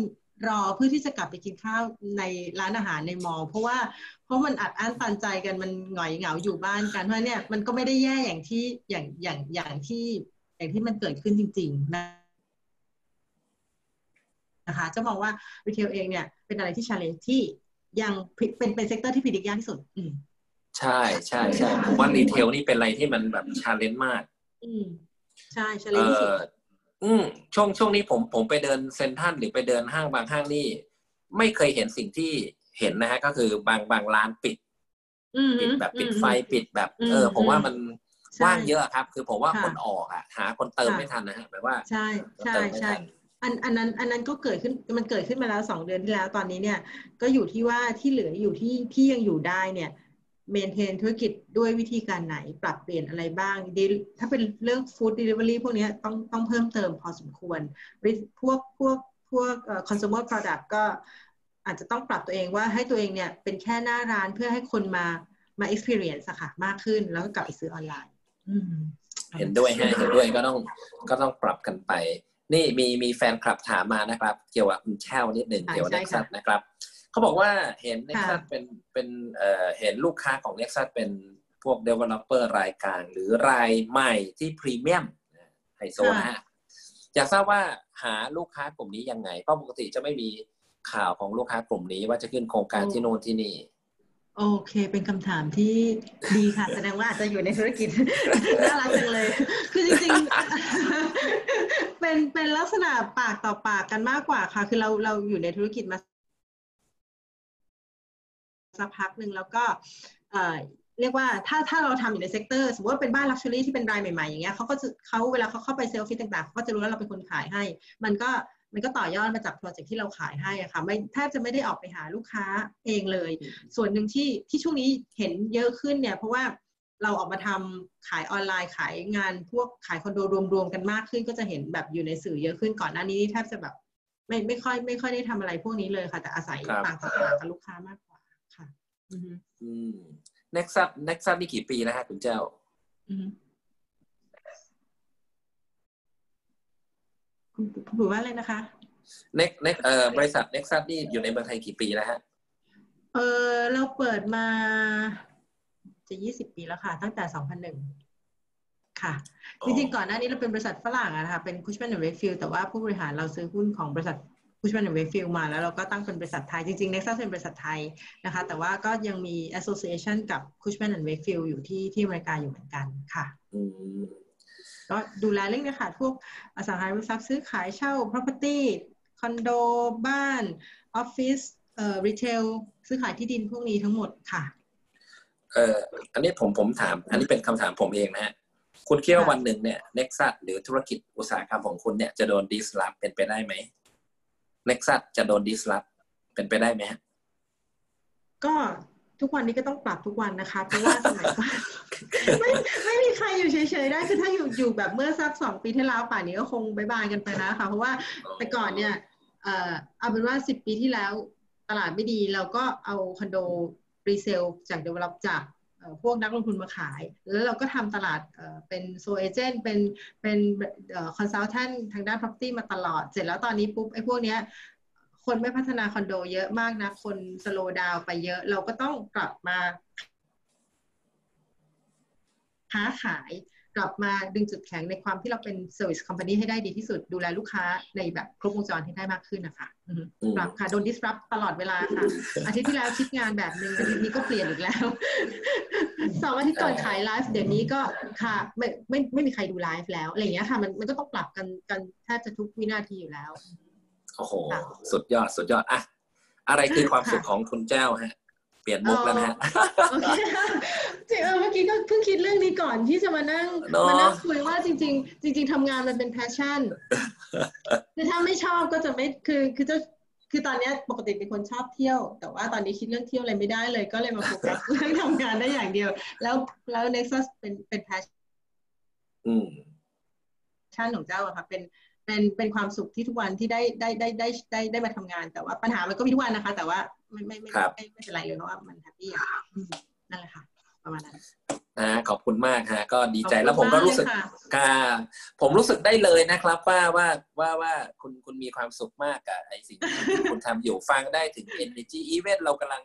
รอเพื่อที่จะกลับไปกินข้าวในร้านอาหารใน mall เพราะว่าเพราะมันอัดอั้นตันใจกันมันหงอยเหงาอยู่บ้านกันเพราะเนี่ยมันก็ไม่ได้แย่อย่างที่อย่างอย่างอย่างที่อย่างที่มันเกิดขึ้นจริง ๆ นะนะคะจะมองว่า retail เองเนี่ย เป็นอะไรที่ challenge ที่ยังเป็นเป็น sector ที่ predict ยากที่สุด อืมใช่ใช่ใช่ผมว่า retail นี่เป็นอะไรที่มันแบบ challenge มาก อืมใช่ challenge ที่สุด อืมช่วงช่วงนี้ผมผมไปเดินเซ็นทรัลหรือไปเดินห้างบางห้างนี่ ไม่เคยเห็นสิ่งที่เห็นนะฮะ ก็คือบางบางร้านปิดปิดแบบปิดไฟปิดแบบ เออ ผมว่ามันว่างเยอะครับ คือผมว่าคนออกอะ หาคนเติมไม่ทันนะฮะแปลว่าใช่ใช่ใช่อันอันนั้นอันนั้นก็เกิดขึ้นมันเกิดขึ้นมาแล้วสองเดือนที่แล้วตอนนี้เนี่ย ก็อยู่ที่ว่าที่เหลืออยู่ที่ที่ยังอยู่ได้เนี่ย เมนเทนธุรกิจด้วยวิธีการไหนปรับเปลี่ยนอะไรบ้าง ถ้าเป็นเรื่องฟู้ดเดลิเวอรี่พวกนี้ต้องต้องเพิ่มเติมพอสมควร พวกพวกพวกเอ่อ consumer product ก็อาจจะต้องปรับตัวเองว่าให้ตัวเองเนี่ยเป็นแค่หน้าร้านเพื่อให้คนมามา experience อะค่ะมากขึ้นแล้วก็กลับไปซื้อออนไลน์เห็นด้วยฮะเห็นด้วยก็ต้องก็ต้องปรับกันไป นี่มีมีแฟนคลับถามมานะครับ เกี่ยวกับคุณแช่วนิดหนึ่งเกี่ยวกับเน็กซัสนะครับ เขาบอกว่าเห็น Nexus เป็นเป็นเอ่อเห็นลูกค้าของ Nexus เป็นพวก developer รายการหรือรายใหม่ที่พรีเมียมไฮโซนะฮะอยากทราบว่าหาลูกค้ากลุ่มนี้ยังไง เพราะปกติจะไม่มีข่าวของลูกค้ากลุ่มนี้ว่าจะขึ้นโครงการที่โน่นที่นี่ โอเค เป็นคำถามที่ดีค่ะ แสดงว่าอาจจะอยู่ในธุรกิจ น่ารักจังเลย คือจริงๆ เป็นเป็นลักษณะปากต่อปากกันมากกว่าค่ะ คือเราเราอยู่ในธุรกิจมา สักพักหนึ่งแล้วก็เอ่อเรียกว่าถ้าถ้าเราทำอยู่ใน sector สมมติว่าเป็นบ้าน luxury ที่เป็นรายใหม่ๆอย่างเงี้ยเขาก็จะเขาเวลาเขาเข้าไป site visit ต่างๆเขาก็จะรู้แล้วเราเป็นคนขายให้ มันก็มันก็ต่อยอดมาจาก project ที่เราขายให้อะค่ะไม่แทบจะไม่ได้ออกไปหาลูกค้าเองเลย ส่วนหนึ่งที่ที่ช่วงนี้เห็นเยอะขึ้นเนี่ย เพราะว่าเราออกมาทำขายออนไลน์ขายงานพวกขายคอนโดรวมๆกันมากขึ้น ก็จะเห็นแบบอยู่ในสื่อเยอะขึ้นก่อนหน้านี้แทบจะแบบไม่ไม่ค่อยไม่ค่อยได้ทำอะไรพวกนี้เลยค่ะ แต่อาศัยปากต่อปากกับลูกค้ามากกว่า ค่ะอือฮึอืม Nexus Nexus นี่กี่ปีแล้วฮะคุณเจ้าอือฮึคุณคุณบอกว่าอะไรนะคะ Nex Nex เอ่อบริษัท Nexus นี่อยู่ในเมืองไทยกี่ปีแล้วฮะ เออเราเปิดมาจะยี่สิบปีแล้วค่ะ ตั้งแต่สองพันหนึ่งค่ะ จริงๆ ก่อนหน้านี้เราเป็นบริษัทฝรั่งอะนะคะเป็น Cushman and Wakefield แต่ว่าผู้บริหารเราซื้อหุ้นของบริษัท Cushman and Wakefield มาแล้วเราก็ตั้งเป็นบริษัทไทย จริงๆ Nexus เป็นบริษัทไทยนะคะ แต่ว่าก็ยังมี association กับ Cushman and Wakefield อยู่ที่ที่อเมริกาอยู่เหมือนกันค่ะอืมก็ดูแลเรื่องนี้ค่ะ พวกอสังหาริมทรัพย์ซื้อขายเช่า property คอนโดบ้านออฟฟิศเอ่อรีเทลซื้อขายที่ดินพวกนี้ทั้งหมดค่ะเอ่ออันนี้ผมผมถาม อันนี้เป็นคำถามผมเองนะฮะคุณคิดว่าค่ะวันหนึ่งเนี่ย Nexus หรือธุรกิจอุตสาหกรรมของคุณเนี่ยจะโดน disrupt เป็นไปได้ไหม Nexus จะโดน disrupt เป็นไปได้ไหมฮะก็ทุกวันนี้ก็ต้องปรับทุกวันนะคะ เพราะว่าสมัยก่อนไม่ไม่มีใครอยู่เฉยๆได้คือถ้าอยู่อยู่แบบเมื่อสักสองปีที่แล้วป่านนี้ก็คง bye bye กันไปแล้วค่ะ เพราะว่าแต่ก่อนเนี่ยเอ่อเอาเป็นว่าสิบปีที่แล้วตลาดไม่ดีเราก็เอาคอนโด resale จาก developer จาก พวกนักลงทุนมาขาย แล้วเราก็ทำตลาดเป็น sole agent เป็นเป็น consultant ทางด้าน property มาตลอด เสร็จแล้วตอนนี้ปุ๊บไอ้พวกเนี้ยคนไม่พัฒนาคอนโดเยอะมากนะ คนสโลดาวไปเยอะ เราก็ต้องกลับมาค้าขาย กลับมาดึงจุดแข็งในความที่เราเป็น Service Company ให้ได้ดีที่สุดดูแลลูกค้าในแบบครบวงจรให้ได้มากขึ้นนะคะอือฮึอืมปรับค่ะ โดน disrupt ตลอดเวลาค่ะ อาทิตย์ที่แล้วคิดงานแบบหนึ่งอาทิตย์นี้ก็เปลี่ยนอีกแล้ว สองอาทิตย์ก่อนขายไลฟ์เดี๋ยวนี้ก็ค่ะ ไม่ไม่ไม่มีใครดูไลฟ์แล้วอะไรอย่างเงี้ยค่ะ มันมันก็ต้องปรับกันกันแทบจะทุกวินาทีอยู่แล้วโอ้โหค่ะสุดยอดสุดยอดอะอะไรคือความค่ะสุขของคุณเจ้าฮะ เปลี่ยนมุกแล้วนะฮะโอเคจริงเออเมื่อกี้ก็เพิ่งคิดเรื่องนี้ก่อนที่จะมานั่งเนอะมานั่งคุยว่าจริง ๆ จริง ๆทำงานมันเป็นแพชชั่นคือถ้าไม่ชอบก็จะไม่คือคือจะคือตอนเนี้ยปกติเป็นคนชอบเที่ยว แต่ว่าตอนนี้คิดเรื่องเที่ยวอะไรไม่ได้เลย ก็เลยมาโฟกัสเรื่องทำงานได้อย่างเดียว แล้วแล้ว Nexus เป็นเป็นแพชอืมชั่นของเจ้าอะค่ะเป็นเป็นเป็นความสุขที่ทุกวันที่ได้ได้ได้ได้ได้ได้มาทำงาน แต่ว่าปัญหามันก็มีทุกวันนะคะ แต่ว่า ไม่ไม่ไม่ครับไม่ไม่เป็นไรเลยเพราะว่ามันแฮปปี้อะอืมนั่นแหละค่ะ ประมาณนั้นนะขอบคุณมากฮะก็ดีใจขอบคุณแล้วผมก็รู้สึกมากเลยค่ะค่ะผมรู้สึกได้เลยนะครับ ว่าว่าว่าว่าคุณคุณมีความสุขมากกับไอสิ่งที่คุณทำอยู่ฟังได้ถึง energy event เรากำลัง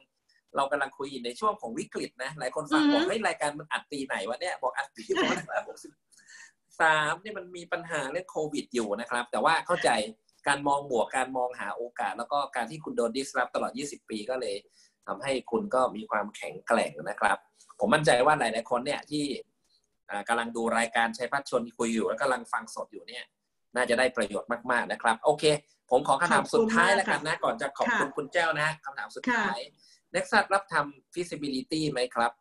เรากำลังคุยในช่วงของวิกฤตนะหลายคนฟังอือฮึบอกเฮ้ยรายการมันอัดปีไหนวะเนี่ยบอกอัดปีหกสิบสามนี่มันมีปัญหาเรื่องโควิดอยู่นะครับ แต่ว่าเข้าใจ การมองบวกการมองหาโอกาส แล้วก็การที่คุณโดนดิสรับตลอด 20 ปีก็เลยทำให้คุณก็มีความแข็งแกร่งนะครับ ผมมั่นใจว่าหลาย ๆ คนเนี่ยที่อ่ากำลังดูรายการชัยพัฒน์ชวนคุยอยู่ แล้วกำลังฟังสดอยู่เนี่ย น่าจะได้ประโยชน์มาก ๆ นะครับ โอเค ผมขอคำถามสุดท้ายแล้วกันนะ ก่อนจะขอบคุณค่ะคุณแจ้วนะคำถามสุดค่ะท้าย Nexus รับทำ feasibility ไหมครับ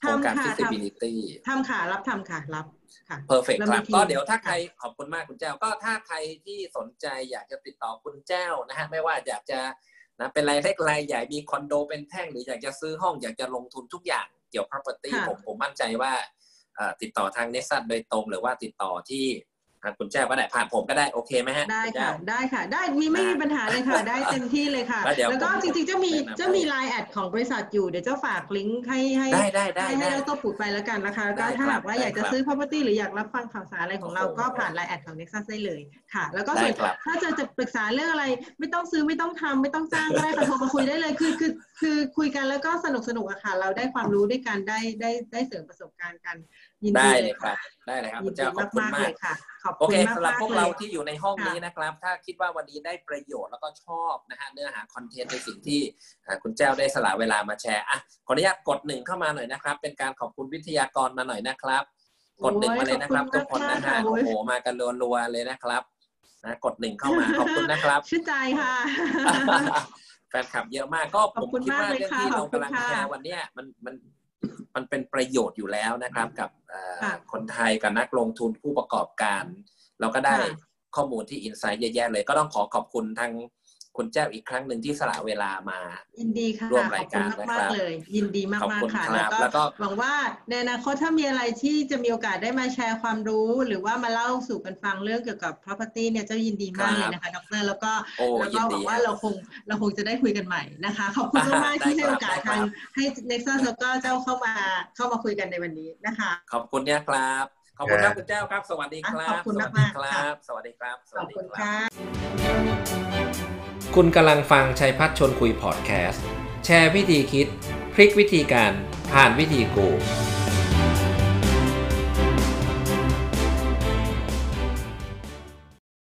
โครงการทำค่ะ feasibility ทำค่ะ รับทำค่ะ รับค่ะ perfect แล้วคมีรับทีมก็เดี๋ยวถ้าใครค่ะขอบคุณมากคุณแจ้วก็ถ้าใครที่สนใจอยากจะติดต่อคุณแจ้วนะฮะ ไม่ว่าอยากจะนะเป็นรายเล็กรายใหญ่ มีคอนโดเป็นแท่ง หรืออยากจะซื้อห้อง อยากจะลงทุนทุกอย่างเกี่ยวกับ property ค่ะผมผมมั่นใจว่าเอ่อติดต่อทางเนสัตโดยตรง หรือว่าติดต่อที่ ทางคุณแจ้วก็ได้ผ่านผมก็ได้โอเคไหมฮะได้ณแจ้ค่ะวได้ค่ะ ได้มีไม่มีปัญหาเลยค่ะ ได้เต็มที่เลยค่ะ แล้วเดี๋ยวแล้วก็ผมจริงๆจะมีแนะนำจะมีไลน์แอดของบริษัทอยู่เดี๋ยวเจ้าฝากลิงก์ให้ให้ได้ได้ได้ให้ให้ได้เราตัวปูดไปแล้วกันนะคะได้ก็ถ้าครับหากว่าได้อยากจะครับซื้อ property หรืออยากรับฟังข่าวสารอะไรของเราโอ้โหก็ผ่านไลน์แอดของ Nexus ได้เลยค่ะ แล้วก็ได้ส่วนครับถ้าจะจะปรึกษาเรื่องอะไร ไม่ต้องซื้อไม่ต้องทำไม่ต้องจ้างก็ได้ค่ะโทรมาคุยได้เลยคือคือคือคุยกันแล้วก็สนุกสนุกอะค่ะ เราได้ความรู้ด้วยกันได้ได้ได้เสริมประสบการณ์กัน ยินได้ดีเลยครับ ได้เลยครับยิคุนณดีแจ้วขอบคุณมากๆมาเลกยค่ะขอบโอคุเคณมากสำหรับพวกๆเราลยที่อยู่ในห้องค่ะนี้นะครับ ถ้าคิดว่าวันนี้ได้ประโยชน์แล้วก็ชอบนะฮะเนื้อหาคอนเทนต์ในสิ่งที่อ่าคุณแจ้วได้สละเวลามาแชร์อะขออนุญาตกดหนึ่งเข้ามาหน่อยนะครับ เป็นการขอบคุณวิทยากรมาหน่อยนะครับ กดหนึ่งมาเลยนะครับโอ้ทุยกคนนะฮะขอบคุณมากค่ะโอ้โหมากันรัวๆเลยนะครับนะกดหนึ่งเข้ามาขอบคุณนะครับชื่นใจค่ะแฟนคลับเยอะมากก็ขอผบมคุณคิดว่ามากเลยเรื่องค่ะที่เราขอบคุณกำลังค่ะแชร์วันเนี้ยมันมัน มันเป็นประโยชน์อยู่แล้วนะครับ กับเอ่อค่ะคนไทยกับนักลงทุนผู้ประกอบการ เราก็ได้ค่ะข้อมูลที่อินไซต์เยอะแยะเลย ก็ต้องขอขอบคุณทาง คุณแจ้วอีกครั้งหนึ่งที่สละเวลามายินดีค่ะร่วมขราอยบคุกาณรนะมาครักบๆเลย ยินดีมาขอบกคุณๆค่ะครับแล้แล้ววก็ก็หวังว่าในอนาคตถ้ามีอะไรที่จะมีโอกาสได้มาแชร์ความรู้ หรือว่ามาเล่าสู่กันฟังเรื่องเกี่ยวกับ property เนี่ยเจะยินดีมากเลยนะคะดรแล้วก็โอ้แล้วยิก็นหวัดีงว่าฮะเราคงเราคงจะได้คุยกันใหม่นะคะขอบคุณมากๆที่ให้ได้ครับโอกาสได้ครับทางให้ Nexus แล้วก็เจ้าเข้ามาเข้ามาคุยกันในวันนี้นะคะ ขอบคุณเนี่ยครับขอบคุณครับคุณแจ้วครับ สวัสดีครัขบอบคุณสวัสดีมากคๆรัค่ะบสวัสดีครับสขวัอสบดีคุณครับ คุณกำลังฟังชัยพัฒน์ชนคุยพอดแคสต์ แชร์วิธีคิด พลิกวิธีการผ่านวิธีกู